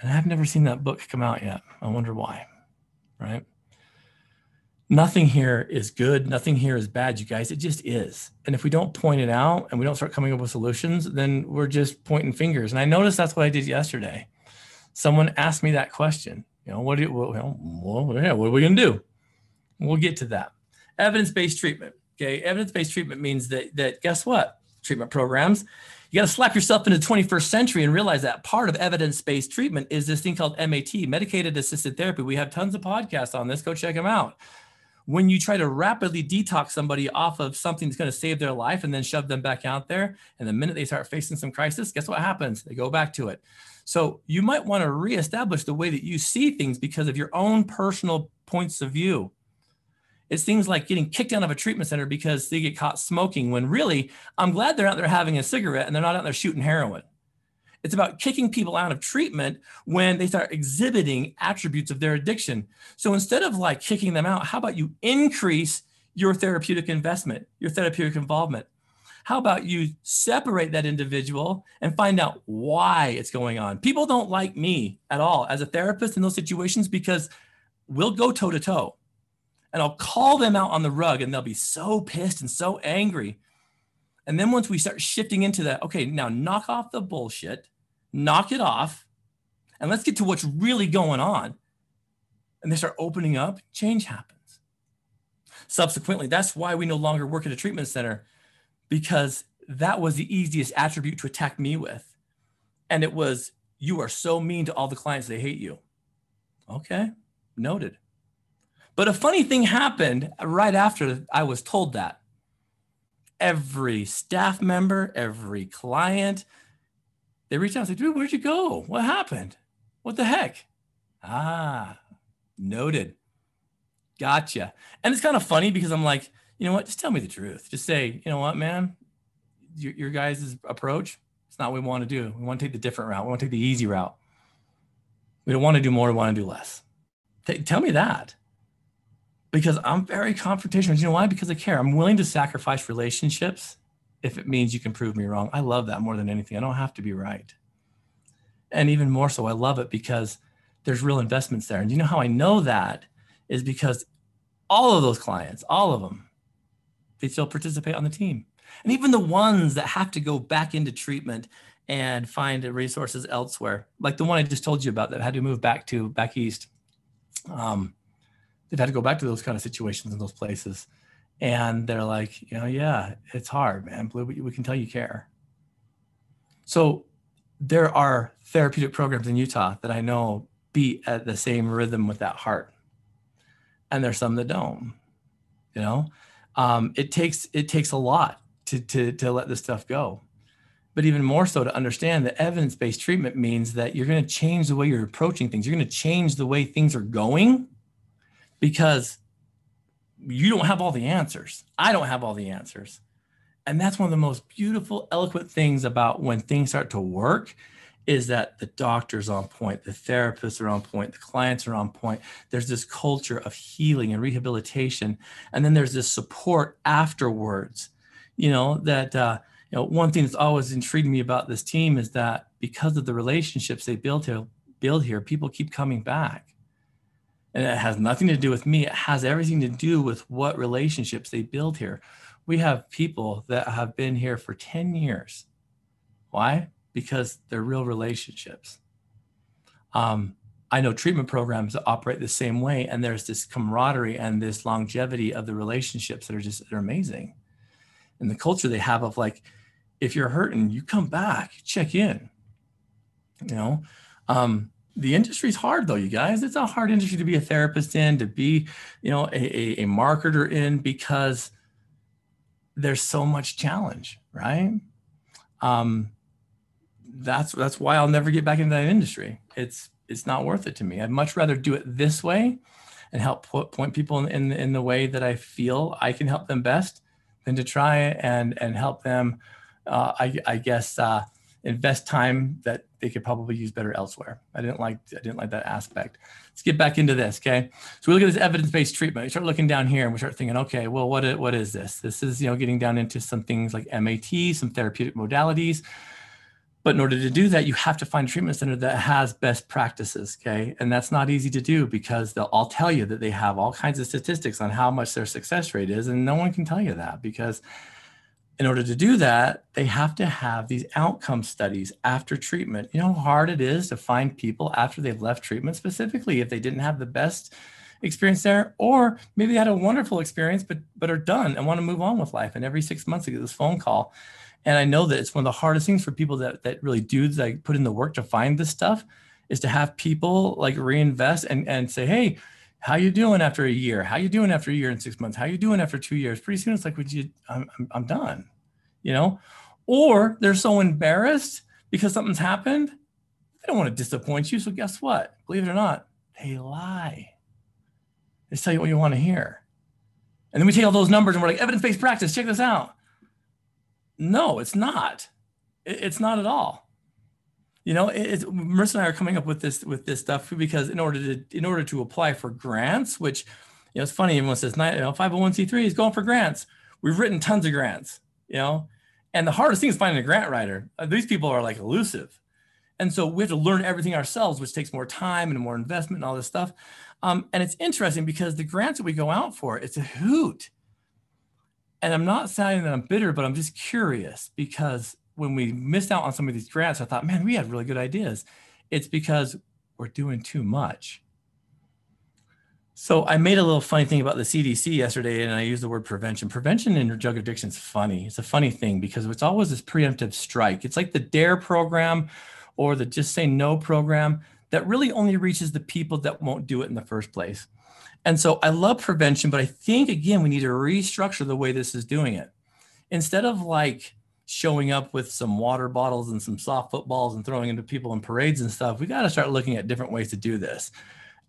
And I've never seen that book come out yet. I wonder why, right? Nothing here is good. Nothing here is bad, you guys. It just is. And if we don't point it out and we don't start coming up with solutions, then we're just pointing fingers. And I noticed that's what I did yesterday someone asked me that question. You know, what do you, well, well yeah, what are we going to do? We'll get to that. Evidence-based treatment. Okay, evidence-based treatment means that that guess what? treatment programs. You got to slap yourself into the 21st century and realize that part of evidence-based treatment is this thing called MAT, medicated assisted therapy. We have tons of podcasts on this. Go check them out. When you try to rapidly detox somebody off of something that's going to save their life and then shove them back out there, and the minute they start facing some crisis, guess what happens? They go back to it. So you might want to reestablish the way that you see things because of your own personal points of view. It's things like getting kicked out of a treatment center because they get caught smoking when really I'm glad they're out there having a cigarette and they're not out there shooting heroin. It's about kicking people out of treatment when they start exhibiting attributes of their addiction. So instead of like kicking them out, how about you increase your therapeutic investment, your therapeutic involvement? How about you separate that individual and find out why it's going on? People don't like me at all as a therapist in those situations because we'll go toe to toe and I'll call them out on the rug and they'll be so pissed and so angry. And then once we start shifting into that, okay, now knock off the bullshit, knock it off, and let's get to what's really going on. And they start opening up, change happens. Subsequently, that's why we no longer work at a treatment center because that was the easiest attribute to attack me with. And it was, you are so mean to all the clients, they hate you. Okay, noted. But a funny thing happened right after I was told that. Every staff member, every client, they reached out and said, dude, where'd you go? What happened? What the heck? Ah, noted. Gotcha. And it's kind of funny because I'm like, you know what? Just tell me the truth. Just say, you know what, man, your, your guys' approach, it's not what we want to do. We want to take the different route. We want to take the easy route. We don't want to do more. We want to do less. T- tell me that because I'm very confrontational. You know why? Because I care. I'm willing to sacrifice relationships if it means you can prove me wrong. I love that more than anything. I don't have to be right. And even more so, I love it because there's real investments there. And you know how I know that is because all of those clients, all of them, they still participate on the team. And even the ones that have to go back into treatment and find resources elsewhere, like the one I just told you about that had to move back to back east. Um, they've had to go back to those kind of situations in those places. And they're like, you know, yeah, it's hard, man. Blu, we can tell you care. So there are therapeutic programs in Utah that I know beat at the same rhythm with that heart. And there's some that don't, you know, um, it takes, it takes a lot to, to, to let this stuff go. But even more so to understand that evidence-based treatment means that you're going to change the way you're approaching things. You're going to change the way things are going because you don't have all the answers. I don't have all the answers. And that's one of the most beautiful, eloquent things about when things start to work is that the doctor's on point, the therapists are on point, the clients are on point. There's this culture of healing and rehabilitation. And then there's this support afterwards. You know, that, uh, you know, one thing that's always intrigued me about this team is that because of the relationships they build here, build here, people keep coming back and it has nothing to do with me. It has everything to do with what relationships they build here. We have people that have been here for 10 years. Why? Because they're real relationships. Um, I know treatment programs that operate the same way, and there's this camaraderie and this longevity of the relationships that are just they're amazing. And the culture they have of like, if you're hurting, you come back, check in. You know, um, the industry's hard though you guys. It's a hard industry to be a therapist in to be you know a, a, a marketer in because there's so much challenge right? Um that's that's why i'll never get back into that industry. It's it's not worth it to me. I'd much rather do it this way and help put, point people in, in in the way that i feel i can help them best than to try and and help them uh, I, I guess uh, invest time that they could probably use better elsewhere. I didn't like I didn't like that aspect. Let's get back into this, okay? So we look at this evidence-based treatment. We start looking down here and we start thinking, okay, well, what is, what is this? This is you know getting down into some things like MAT, some therapeutic modalities. But in order to do that, you have to find a treatment center that has best practices, okay? And that's not easy to do because they'll all tell you that they have all kinds of statistics on how much their success rate is, and no one can tell you that because in order to do that, they have to have these outcome studies after treatment. You know how hard it is to find people after they've left treatment, specifically if they didn't have the best experience there, or maybe they had a wonderful experience but but are done and want to move on with life. And every six months they get this phone call. And I know that it's one of the hardest things for people that, that really do like put in the work to find this stuff is to have people like reinvest and, and say, hey, how you doing after a year? How you doing after a year and six months? How you doing after two years? Pretty soon it's like, would you, I'm, I'm, done, you know? Or they're so embarrassed because something's happened. They don't want to disappoint you. So guess what? Believe it or not, they lie. They tell you what you want to hear. And then we take all those numbers and we're like, evidence-based practice, check this out. No, it's not. It's not at all. You know, it's, Marissa and I are coming up with this with this stuff because in order to in order to apply for grants, which you know, it's funny. Everyone says, you know, 501c3 is going for grants. We've written tons of grants, you know, and the hardest thing is finding a grant writer. Uh, these people are like elusive. And so we have to learn everything ourselves, which takes more time and more investment and all this stuff. Um, and it's interesting because the grants that we go out for, it's a hoot. And I'm not saying that I'm bitter, but I'm just curious because when we missed out on some of these grants, I thought, man, we had really good ideas. It's because we're doing too much. So I made a little funny thing about the CDC yesterday, and I used the word prevention. Prevention in drug addiction is funny. It's a funny thing because it's always this preemptive strike. It's like the DARE program or the Just Say No program that really only reaches the people that won't do it in the first place. And so I love prevention, but I think again, we need to restructure the way this is doing it. Instead of like showing up with some water bottles and some soft footballs and throwing into people in parades and stuff, we got to start looking at different ways to do this.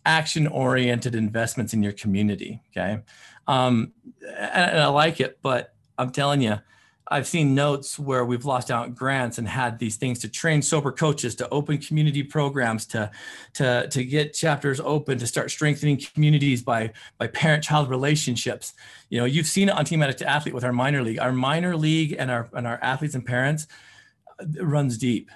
Action oriented investments in your community. Okay. Um, and, and I like it, but I'm telling you, I've seen notes where we've lost out grants and had these things to train sober coaches, to open community programs, to to to get chapters open, to start strengthening communities by by parent-child relationships. You know, you've seen it on Team Addict to Athlete with our minor league. Our minor league and our and our athletes and parents runs deep,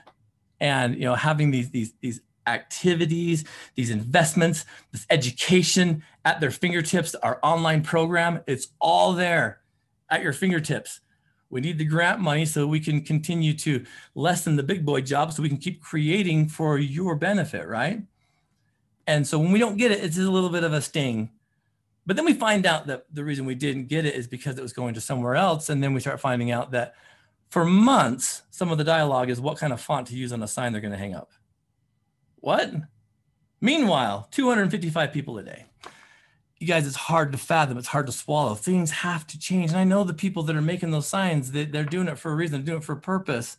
and you know, having these these these activities, these investments, this education at their fingertips, our online program, it's all there at your fingertips we need the grant money so we can continue to lessen the big boy job so we can keep creating for your benefit, right? And so when we don't get it, it's a little bit of a sting. But then we find out that the reason we didn't get it is because it was going to somewhere else. And then we start finding out that for months, some of the dialogue is what kind of font to use on a sign they're going to hang up. What? Meanwhile, 255 people a day you guys, it's hard to fathom. It's hard to swallow. Things have to change. And I know the people that are making those signs, they, they're doing it for a reason, doing it for a purpose.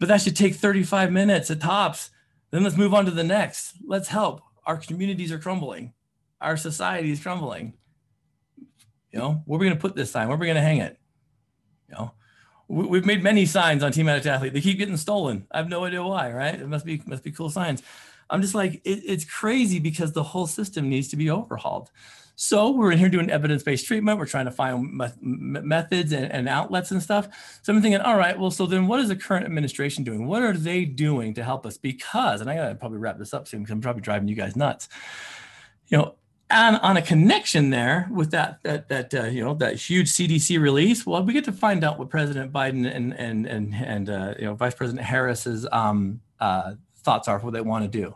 But that should take 35 minutes at tops. Then let's move on to the next. Let's help. Our communities are crumbling. Our society is crumbling. You know, where are we going to put this sign? Where are we going to hang it? You know, we, have made many signs on Team Addict Athlete. They keep getting stolen. I have no idea why, right? It must be must be cool signs. I'm just like, it, it's crazy because the whole system needs to be overhauled. So we're in here doing evidence-based treatment. We're trying to find me- methods and, and, outlets and stuff. So I'm thinking, all right, well, so then what is the current administration doing? What are they doing to help us? Because, and I gotta probably wrap this up soon because I'm probably driving you guys nuts. You know, and on a connection there with that that that uh, you know that huge CDC release, well, we get to find out what President Biden and and and and uh, you know Vice President Harris's um, uh, thoughts are for what they want to do.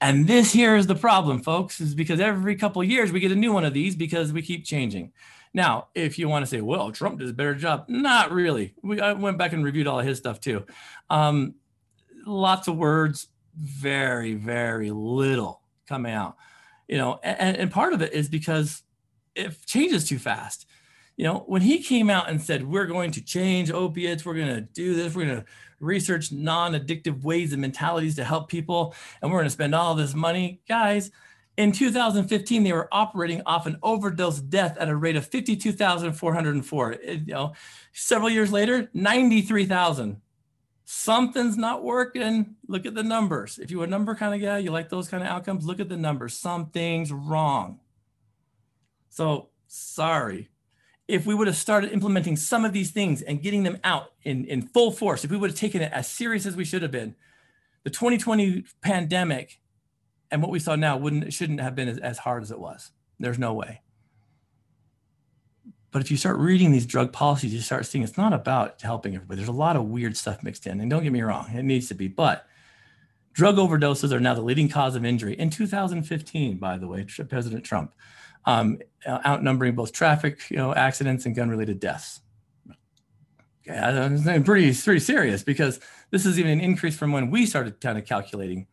And this here is the problem, folks, is because every couple years we get a new one of these because we keep changing. Now, if you want to say, well, Trump does a better job, not really. We I went back and reviewed all of his stuff too. Um, lots of words, very, very little coming out. You know, and, and part of it is because it changes too fast. You know, when he came out and said, we're going to change opiates, we're going to do this, we're going to research non-addictive ways and mentalities to help people and we're going to spend all this money. Guys in 2015 they were operating off an overdose death at a rate of 52404 you know several years later 93000 something's not working. Look at the numbers. If you're a number kind of guy you like those kind of outcomes look at the numbers. Something's wrong. So sorry if we would have started implementing some of these things and getting them out in, in full force, if we would have taken it as serious as we should have been, the 2020 pandemic and what we saw now wouldn't shouldn't have been as, as hard as it was. There's no way. But if you start reading these drug policies, you start seeing it's not about helping everybody. There's a lot of weird stuff mixed in. And don't get me wrong, it needs to be. But drug overdoses are now the leading cause of injury. In 2015, by the way, President Trump um, outnumbering both traffic you know, accidents and gun related deaths. Yeah, it's pretty pretty serious because this is even an increase from when we started kind of calculating.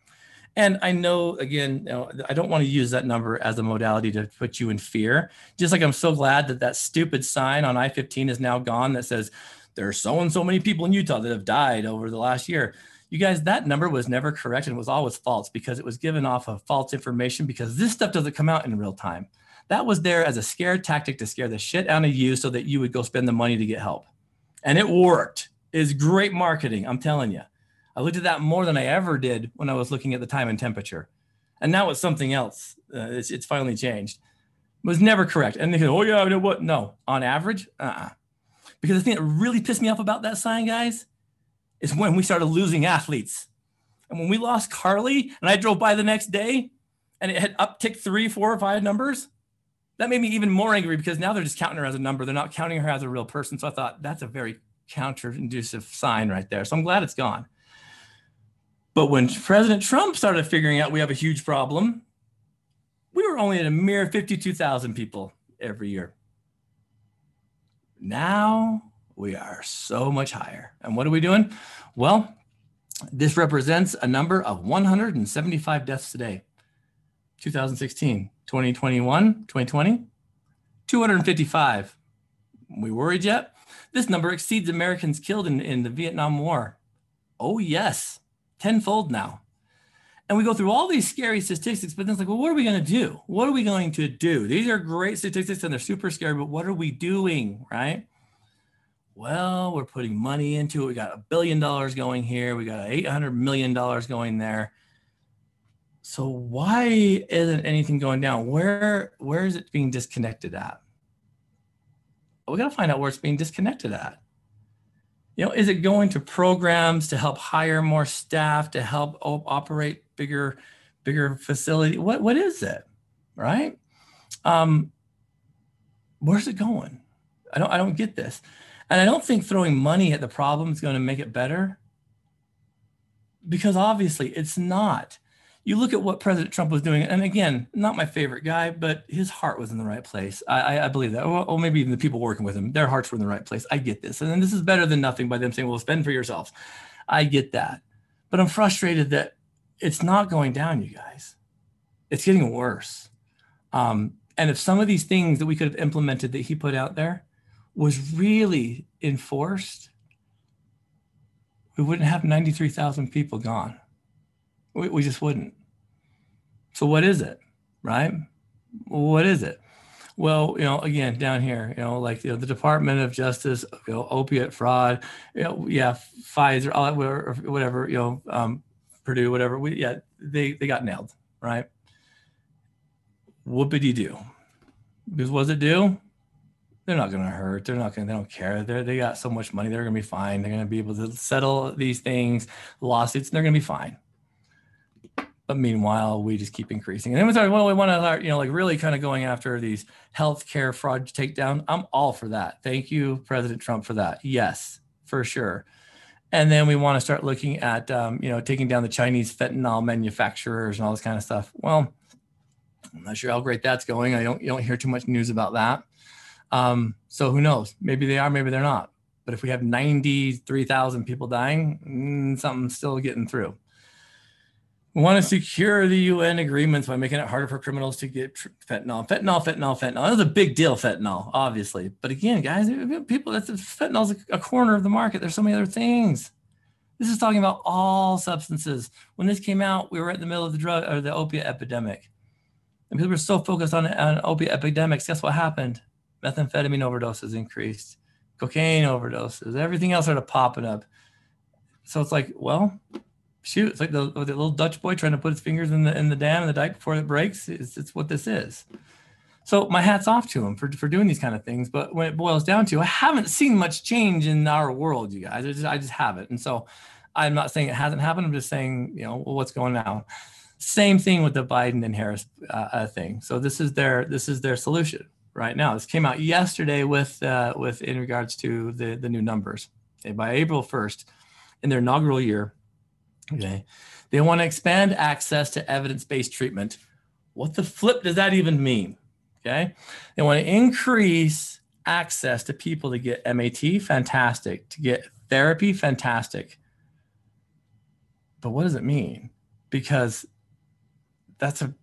And I know, again, you know, I don't want to use that number as a modality to put you in fear. Just like I'm so glad that that stupid sign on I-15 is now gone that says there are so and so many people in Utah that have died over the last year. You guys, that number was never correct and was always false because it was given off of false information because this stuff doesn't come out in real time. That was there as a scare tactic to scare the shit out of you so that you would go spend the money to get help and it worked. It's great marketing, I'm telling you. I looked at that more than I ever did when I was looking at the time and temperature. And now it's something else. Uh, it's, it's finally changed. It was never correct. And they go, oh, yeah, I know what? No, on average, uh-uh. Because the thing that really pissed me off about that sign, guys, is when we started losing athletes. And when we lost Carly and I drove by the next day and it had upticked three, four, or five numbers, that made me even more angry because now they're just counting her as a number. They're not counting her as a real person. So I thought that's a very counter-inducive sign right there. So I'm glad it's gone. But when President Trump started figuring out we have a huge problem, we were only at a mere 52,000 people every year. Now we are so much higher. And what are we doing? Well, this represents a number of 175 deaths today. 2016, 2021, 2020, 255. We worried yet? This number exceeds Americans killed in, in the Vietnam War. Oh, yes, tenfold now. And we go through all these scary statistics, but then it's like, well, what are we going to do? What are we going to do? These are great statistics and they're super scary, but what are we doing, right? Well, we're putting money into it. We got a billion dollars going here. We got $800 million going there so why isn't anything going down? Where where is it being disconnected at? We got to find out where it's being disconnected at. You know, is it going to programs to help hire more staff to help op- operate bigger bigger facility? What what is it? Right? Um, where's it going? I don't I don't get this. And I don't think throwing money at the problem is going to make it better. Because obviously it's not you look at what President Trump was doing, and again, not my favorite guy, but his heart was in the right place. I, I believe that. Or, or, maybe even the people working with him, their hearts were in the right place. I get this. And then this is better than nothing by them saying, well, spend for yourselves. I get that. But I'm frustrated that it's not going down, you guys. It's getting worse. Um, and if some of these things that we could have implemented that he put out there was really enforced, we wouldn't have 93,000 people gone. We, we just wouldn't. So what is it, right? What is it? Well, you know, again, down here, you know, like you know, the Department of Justice, you know, opiate fraud, you know, yeah, Pfizer, all or whatever, you know, um, Purdue, whatever. We yeah, they they got nailed, right? He do? Because what does it do? They're not going to hurt. They're not going. To, they don't care. They they got so much money. They're going to be fine. They're going to be able to settle these things, lawsuits. And they're going to be fine. But meanwhile, we just keep increasing. And then we thought, well, we want to, you know, like really kind of going after these healthcare fraud takedown. I'm all for that. Thank you, President Trump, for that. Yes, for sure. And then we want to start looking at, um, you know, taking down the Chinese fentanyl manufacturers and all this kind of stuff. Well, I'm not sure how great that's going. I don't, you don't hear too much news about that. Um, so who knows? Maybe they are, maybe they're not. But if we have 93,000 people dying, mm, something's still getting through. We want to secure the UN agreements by making it harder for criminals to get fentanyl. Fentanyl, fentanyl, fentanyl. That's a big deal, fentanyl, obviously. But again, guys, people, that's fentanyl's a corner of the market. There's so many other things. This is talking about all substances. When this came out, we were in the middle of the drug or the opiate epidemic. And people were so focused on, on opiate epidemics. Guess what happened? Methamphetamine overdoses increased, cocaine overdoses, everything else started popping up. So it's like, well, shoot, it's like the, the, little Dutch boy trying to put his fingers in the in the dam and the dike before it breaks. It's, it's what this is. So my hat's off to him for, for doing these kind of things. But when it boils down to, I haven't seen much change in our world, you guys. I just, I just haven't. And so I'm not saying it hasn't happened. I'm just saying, you know, well, what's going on? Same thing with the Biden and Harris uh, uh, thing. So this is their this is their solution right now. This came out yesterday with uh, with in regards to the the new numbers. Okay, by April 1st, in their inaugural year, Okay. They want to expand access to evidence based treatment. What the flip does that even mean? Okay. They want to increase access to people to get MAT, fantastic. To get therapy, fantastic. But what does it mean? Because that's a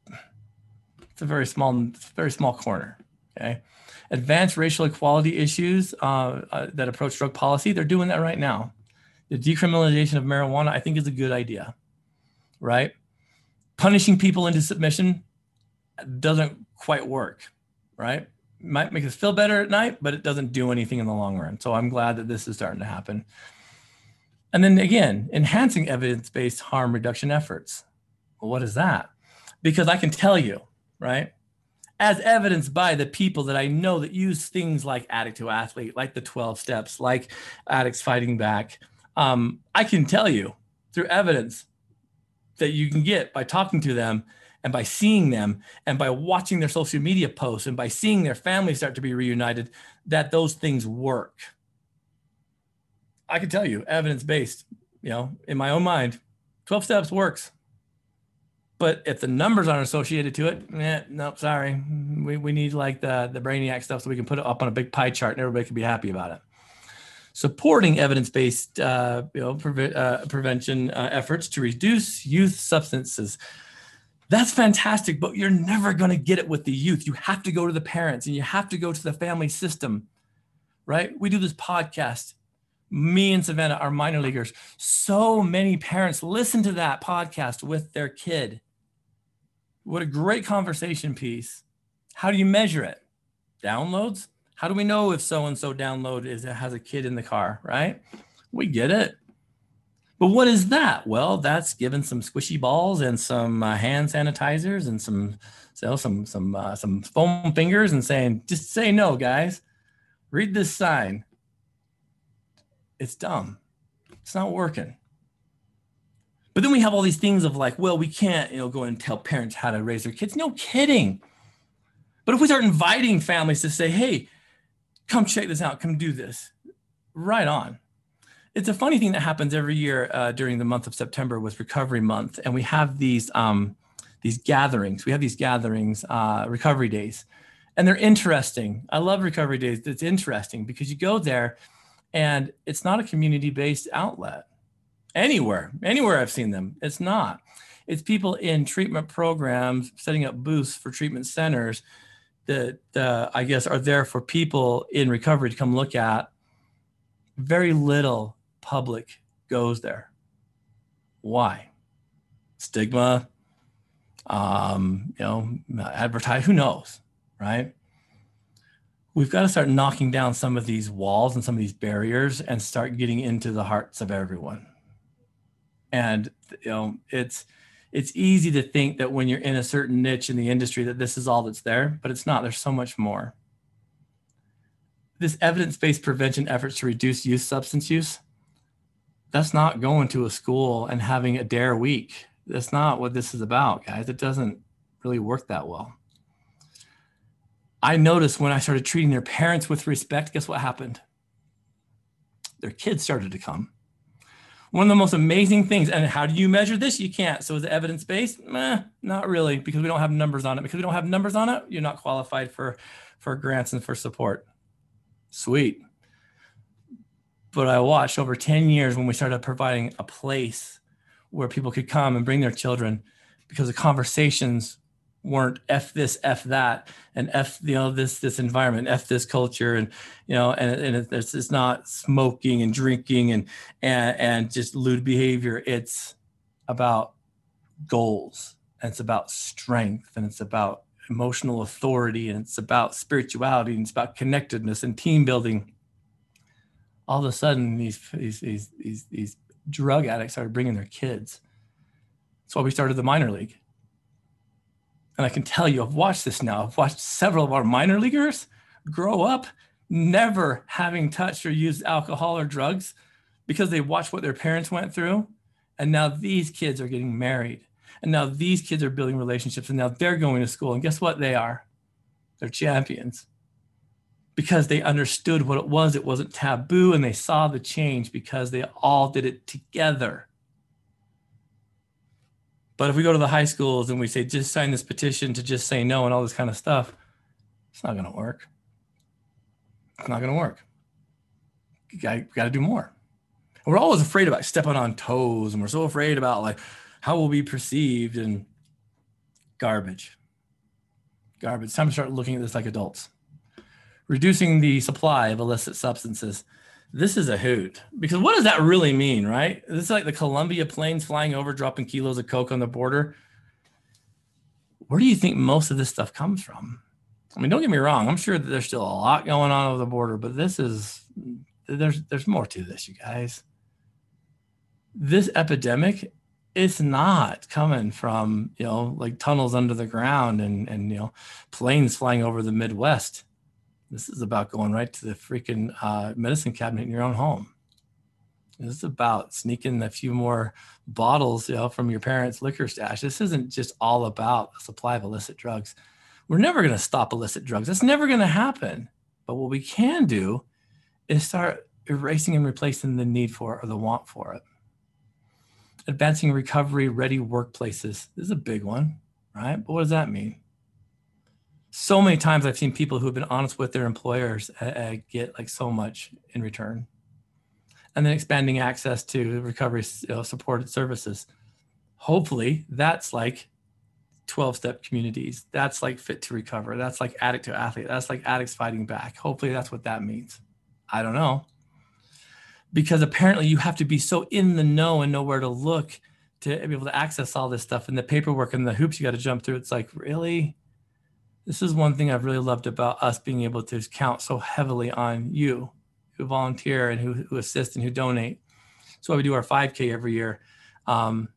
it's a very small very small corner. Okay, advanced racial equality issues uh, uh, that approach drug policy, they're doing that right now. The decriminalization of marijuana, I think, is a good idea. Right, punishing people into submission doesn't quite work. Right, might make us feel better at night, but it doesn't do anything in the long run. So I'm glad that this is starting to happen. And then again, enhancing evidence based harm reduction efforts. Well, what is that? Because I can tell you, right? As evidenced by the people that I know that use things like Addict to Athlete, like the 12 steps, like Addicts Fighting Back. Um, I can tell you through evidence that you can get by talking to them and by seeing them and by watching their social media posts and by seeing their families start to be reunited that those things work. I can tell you evidence based you know in my own mind 12 steps works. But if the numbers aren't associated to it eh, no sorry. We, we need like the the brainiac stuff so we can put it up on a big pie chart and everybody can be happy about it supporting evidence-based uh, you know, uh, prevention uh, efforts to reduce youth substances that's fantastic, but you're never going to get it with the youth. You have to go to the parents and you have to go to the family system, right? We do this podcast. Me and Savannah are minor leaguers. So many parents listen to that podcast with their kid. What a great conversation piece. How do you measure it? Downloads? How do we know if so and so download is has a kid in the car, right? We get it. But what is that? Well, that's given some squishy balls and some uh, hand sanitizers and some so some some uh, some foam fingers and saying just say no, guys. Read this sign. It's dumb. It's not working. But then we have all these things of like, well, we can't, you know, go and tell parents how to raise their kids. No kidding. But if we start inviting families to say, hey, come check this out, come do this, right on it's a funny thing that happens every year uh, during the month of September with Recovery Month, and we have these um, these gatherings. We have these gatherings, uh, recovery days, and they're interesting. I love recovery days. It's interesting because you go there, and it's not a community based outlet anywhere. Anywhere I've seen them, it's not. It's people in treatment programs setting up booths for treatment centers that uh, I guess are there for people in recovery to come look at. Very little public goes there. Why? Stigma, um, you know, advertise, who knows, right? We've got to start knocking down some of these walls and some of these barriers and start getting into the hearts of everyone. And you know, it's it's easy to think that when you're in a certain niche in the industry that this is all that's there, but it's not. There's so much more. This evidence-based prevention efforts to reduce youth substance use that's not going to a school and having a dare week. That's not what this is about, guys. It doesn't really work that well. I noticed when I started treating their parents with respect, guess what happened? Their kids started to come. One of the most amazing things, and how do you measure this? You can't. So is it evidence based? Meh, not really, because we don't have numbers on it. Because we don't have numbers on it, you're not qualified for for grants and for support. Sweet but I watched over 10 years when we started providing a place where people could come and bring their children because the conversations weren't f this f that and f you know this this environment f this culture and you know and, and it's, it's not smoking and drinking and, and and just lewd behavior it's about goals and it's about strength and it's about emotional authority and it's about spirituality and it's about connectedness and team building all of a sudden these these these these, these drug addicts started bringing their kids. That's why we started the minor league. And I can tell you, I've watched this now. I've watched several of our minor leaguers grow up never having touched or used alcohol or drugs because they watched what their parents went through. And now these kids are getting married. And now these kids are building relationships. And now they're going to school. And guess what they are? They're champions because they understood what it was. It wasn't taboo and they saw the change because they all did it together. But if we go to the high schools and we say, just sign this petition to just say no and all this kind of stuff, it's not going to work. It's not going to work. You got, to do more. And we're always afraid about stepping on toes, and we're so afraid about like how we'll be perceived and garbage. Garbage. It's time to start looking at this like adults. Reducing the supply of illicit substances. This is a hoot because what does that really mean, right? This is like the Colombia planes flying over, dropping kilos of coke on the border. Where do you think most of this stuff comes from? I mean, don't get me wrong. I'm sure that there's still a lot going on over the border, but this is there's there's more to this, you guys. This epidemic it's not coming from you know like tunnels under the ground and and you know planes flying over the midwest this is about going right to the freaking uh, medicine cabinet in your own home this is about sneaking a few more bottles you know from your parents liquor stash this isn't just all about the supply of illicit drugs we're never going to stop illicit drugs that's never going to happen but what we can do is start erasing and replacing the need for it or the want for it advancing recovery ready workplaces. This is a big one, right? But what does that mean? So many times I've seen people who have been honest with their employers uh, get like so much in return. And then expanding access to recovery you know, supported services. Hopefully, that's like 12 step communities. That's like fit to recover. That's like addict to athlete. That's like addicts fighting back. Hopefully, that's what that means. I don't know because apparently you have to be so in the know and know where to look to be able to access all this stuff and the paperwork and the hoops you got to jump through. It's like, really? This is one thing I've really loved about us being able to count so heavily on you who volunteer and who, who assist and who donate. So we do our 5K every year, um,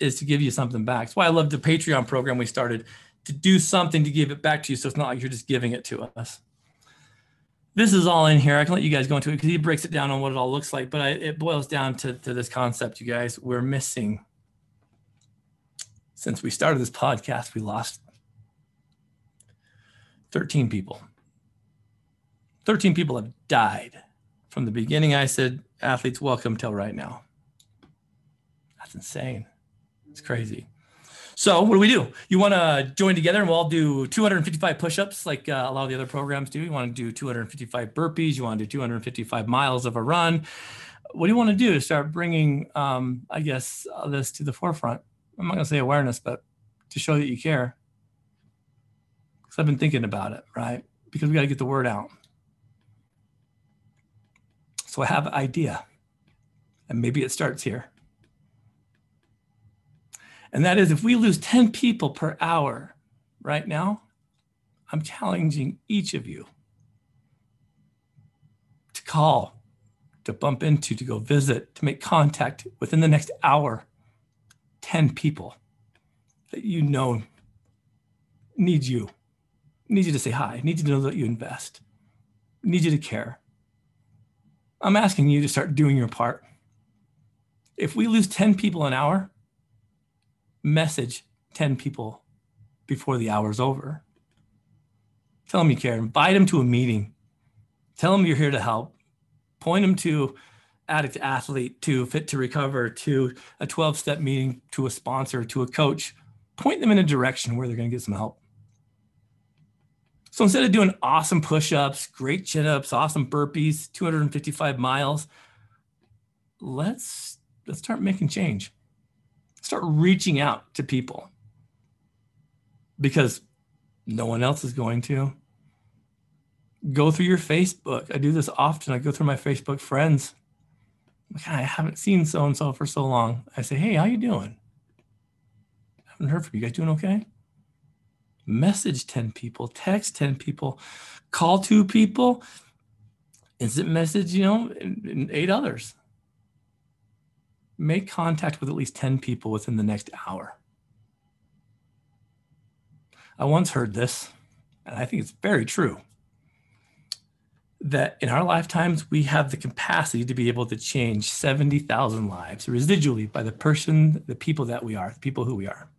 is to give you something back. That's why I love the Patreon program we started to do something to give it back to you. So it's not like you're just giving it to us this is all in here. I can let you guys go into it because he breaks it down on what it all looks like, but I, it boils down to, to this concept, you guys. We're missing, since we started this podcast, we lost 13 people. 13 people have died from the beginning. I said, athletes welcome till right now. That's insane. It's crazy. So what do we do? You want to join together and we'll all do 255 push-ups like uh, a lot of the other programs do. You want to do 255 burpees. You want to do 255 miles of a run. What do you want to do to start bringing, um, I guess, this to the forefront? I'm not going to say awareness, but to show that you care. Because I've been thinking about it, right? Because we got to get the word out. So I have an idea, and maybe it starts here. And that is if we lose 10 people per hour right now, I'm challenging each of you to call, to bump into, to go visit, to make contact within the next hour. 10 people that you know need you, need you to say hi, need you to know that you invest, need you to care. I'm asking you to start doing your part. If we lose 10 people an hour, message 10 people before the hour's over. Tell them you care. Invite them to a meeting. Tell them you're here to help. Point them to addict athlete, to fit to recover, to a 12 step meeting, to a sponsor, to a coach. Point them in a direction where they're going to get some help. So instead of doing awesome push ups, great chin ups, awesome burpees, 255 miles, let's let's start making change start reaching out to people because no one else is going to. Go through your Facebook. I do this often. I go through my Facebook friends. I haven't seen so and so for so long. I say, "Hey, how you doing? I haven't heard from you. you. guys doing okay?" Message 10 people, text 10 people, call two people, instant message, you know, eight others make contact with at least 10 people within the next hour. I once heard this, and I think it's very true, that in our lifetimes, we have the capacity to be able to change 70,000 lives residually by the person, the people that we are, the people who we are.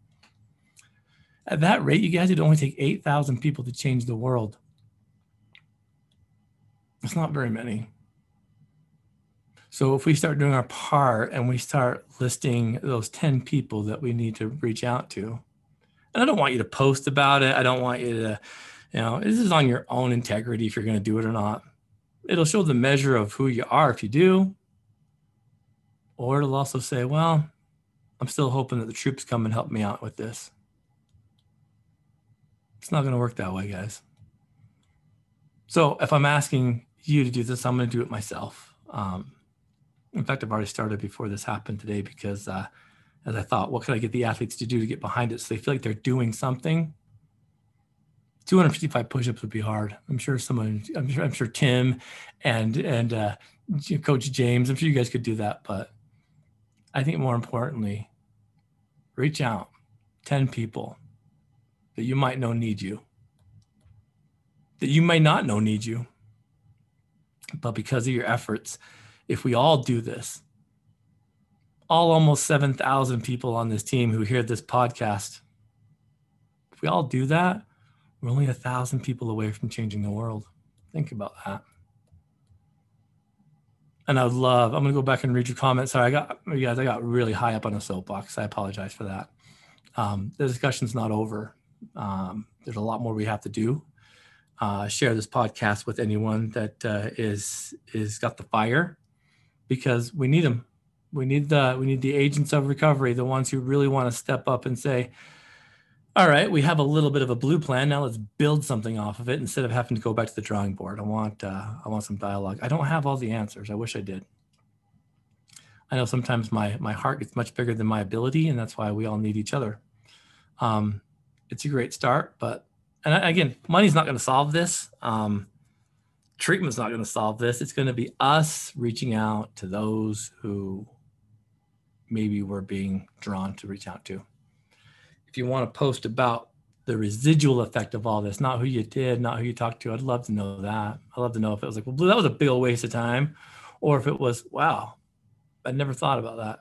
At that rate, you guys, it'd only take 8,000 people to change the world. It's not very many. So if we start doing our part and we start listing those 10 people that we need to reach out to, and I don't want you to post about it. I don't want you to, you know, this is on your own integrity if you're going to do it or not. it'll show the measure of who you are if you do, or it'll also say, well, I'm still hoping that the troops come and help me out with this. It's not going to work that way, guys. So if I'm asking you to do this, I'm going to do it myself. Um, in fact, I've already started before this happened today because uh, as I thought, what can I get the athletes to do to get behind it so they feel like they're doing something? 255 push-ups would be hard. I'm sure someone, I'm sure, I'm sure Tim and and uh, Coach James, I'm sure you guys could do that. But I think more importantly, reach out, 10 people that you might know need you, that you may not know need you, but because of your efforts, if we all do this, all almost 7,000 people on this team who hear this podcast, if we all do that, we're only a thousand people away from changing the world. Think about that. And I would love, I'm to go back and read your comments. Sorry, I got, you guys, I got really high up on a soapbox. I apologize for that. Um, the discussion's not over. Um, there's a lot more we have to do. Uh, share this podcast with anyone that uh, is is got the fire because we need them we need the we need the agents of recovery, the ones who really want to step up and say, "All right, we have a little bit of a Blu plan. Now let's build something off of it instead of having to go back to the drawing board. I want uh, I want some dialogue. I don't have all the answers. I wish I did. I know sometimes my my heart gets much bigger than my ability, and that's why we all need each other. Um, it's a great start, but and again, money's not going to solve this. Um, treatment's not going to solve this. It's going to be us reaching out to those who maybe we're being drawn to reach out to. If you want to post about the residual effect of all this, not who you did, not who you talked to, I'd love to know that. I'd love to know if it was like, well, that was a big old waste of time, or if it was, wow, I never thought about that.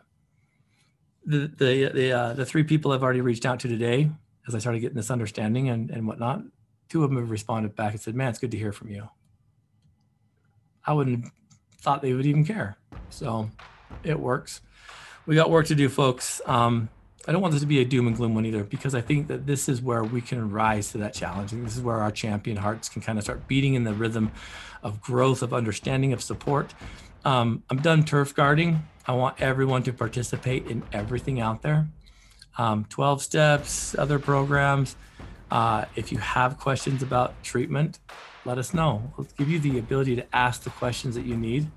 The the the uh, the three people I've already reached out to today, as I started getting this understanding and and whatnot, two of them have responded back and said, "Man, it's good to hear from you." I wouldn't have thought they would even care. So it works we got work to do, folks. Um, I don't want this to be a doom and gloom one either, because I think that this is where we can rise to that challenge. And this is where our champion hearts can kind of start beating in the rhythm of growth, of understanding, of support. Um, I'm done turf guarding. I want everyone to participate in everything out there. Um, 12 steps, other programs. Uh, if you have questions about treatment, let us know. Let's give you the ability to ask the questions that you need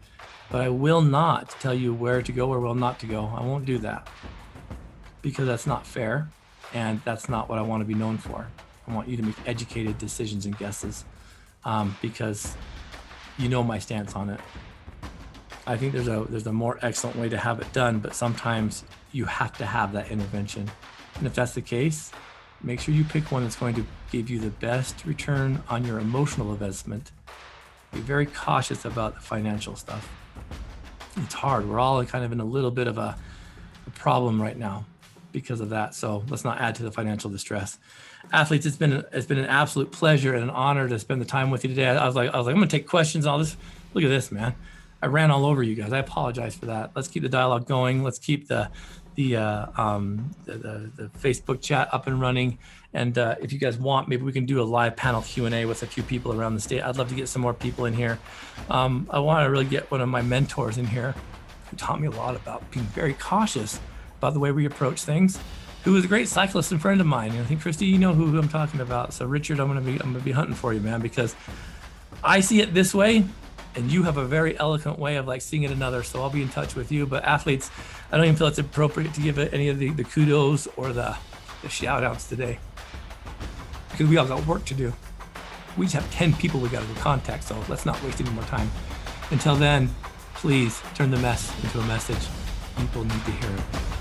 but I will not tell you where to go or where not to go. I won't do that because that's not fair and that's not what I want to be known for. I want you to make educated decisions and guesses um, because you know my stance on it. I think there's a there's a more excellent way to have it done, but sometimes you have to have that intervention. And if that's the case, make sure you pick one that's going to give you the best return on your emotional investment. Be very cautious about the financial stuff it's hard. We're all kind of in a little bit of a, a problem right now because of that. So let's not add to the financial distress. Athletes, it's been it's been an absolute pleasure and an honor to spend the time with you today. I was like I was like I'm gonna take questions all this. Look at this, man. I ran all over you guys. I apologize for that. Let's keep the dialogue going. Let's keep the the uh, um, the, the, the, Facebook chat up and running. And uh, if you guys want, maybe we can do a live panel Q and A with a few people around the state. I'd love to get some more people in here. Um, I want to really get one of my mentors in here, who taught me a lot about being very cautious about the way we approach things. Who was a great cyclist and friend of mine. And I think Christy, you know who, who I'm talking about. So Richard, I'm gonna be I'm gonna be hunting for you, man, because I see it this way and you have a very eloquent way of like seeing it another. So I'll be in touch with you. But athletes, I don't even feel it's appropriate to give it any of the, the kudos or the, the shout outs today because we all got work to do. We just have 10 people we got to contact. So let's not waste any more time. Until then, please turn the mess into a message. People need to hear it.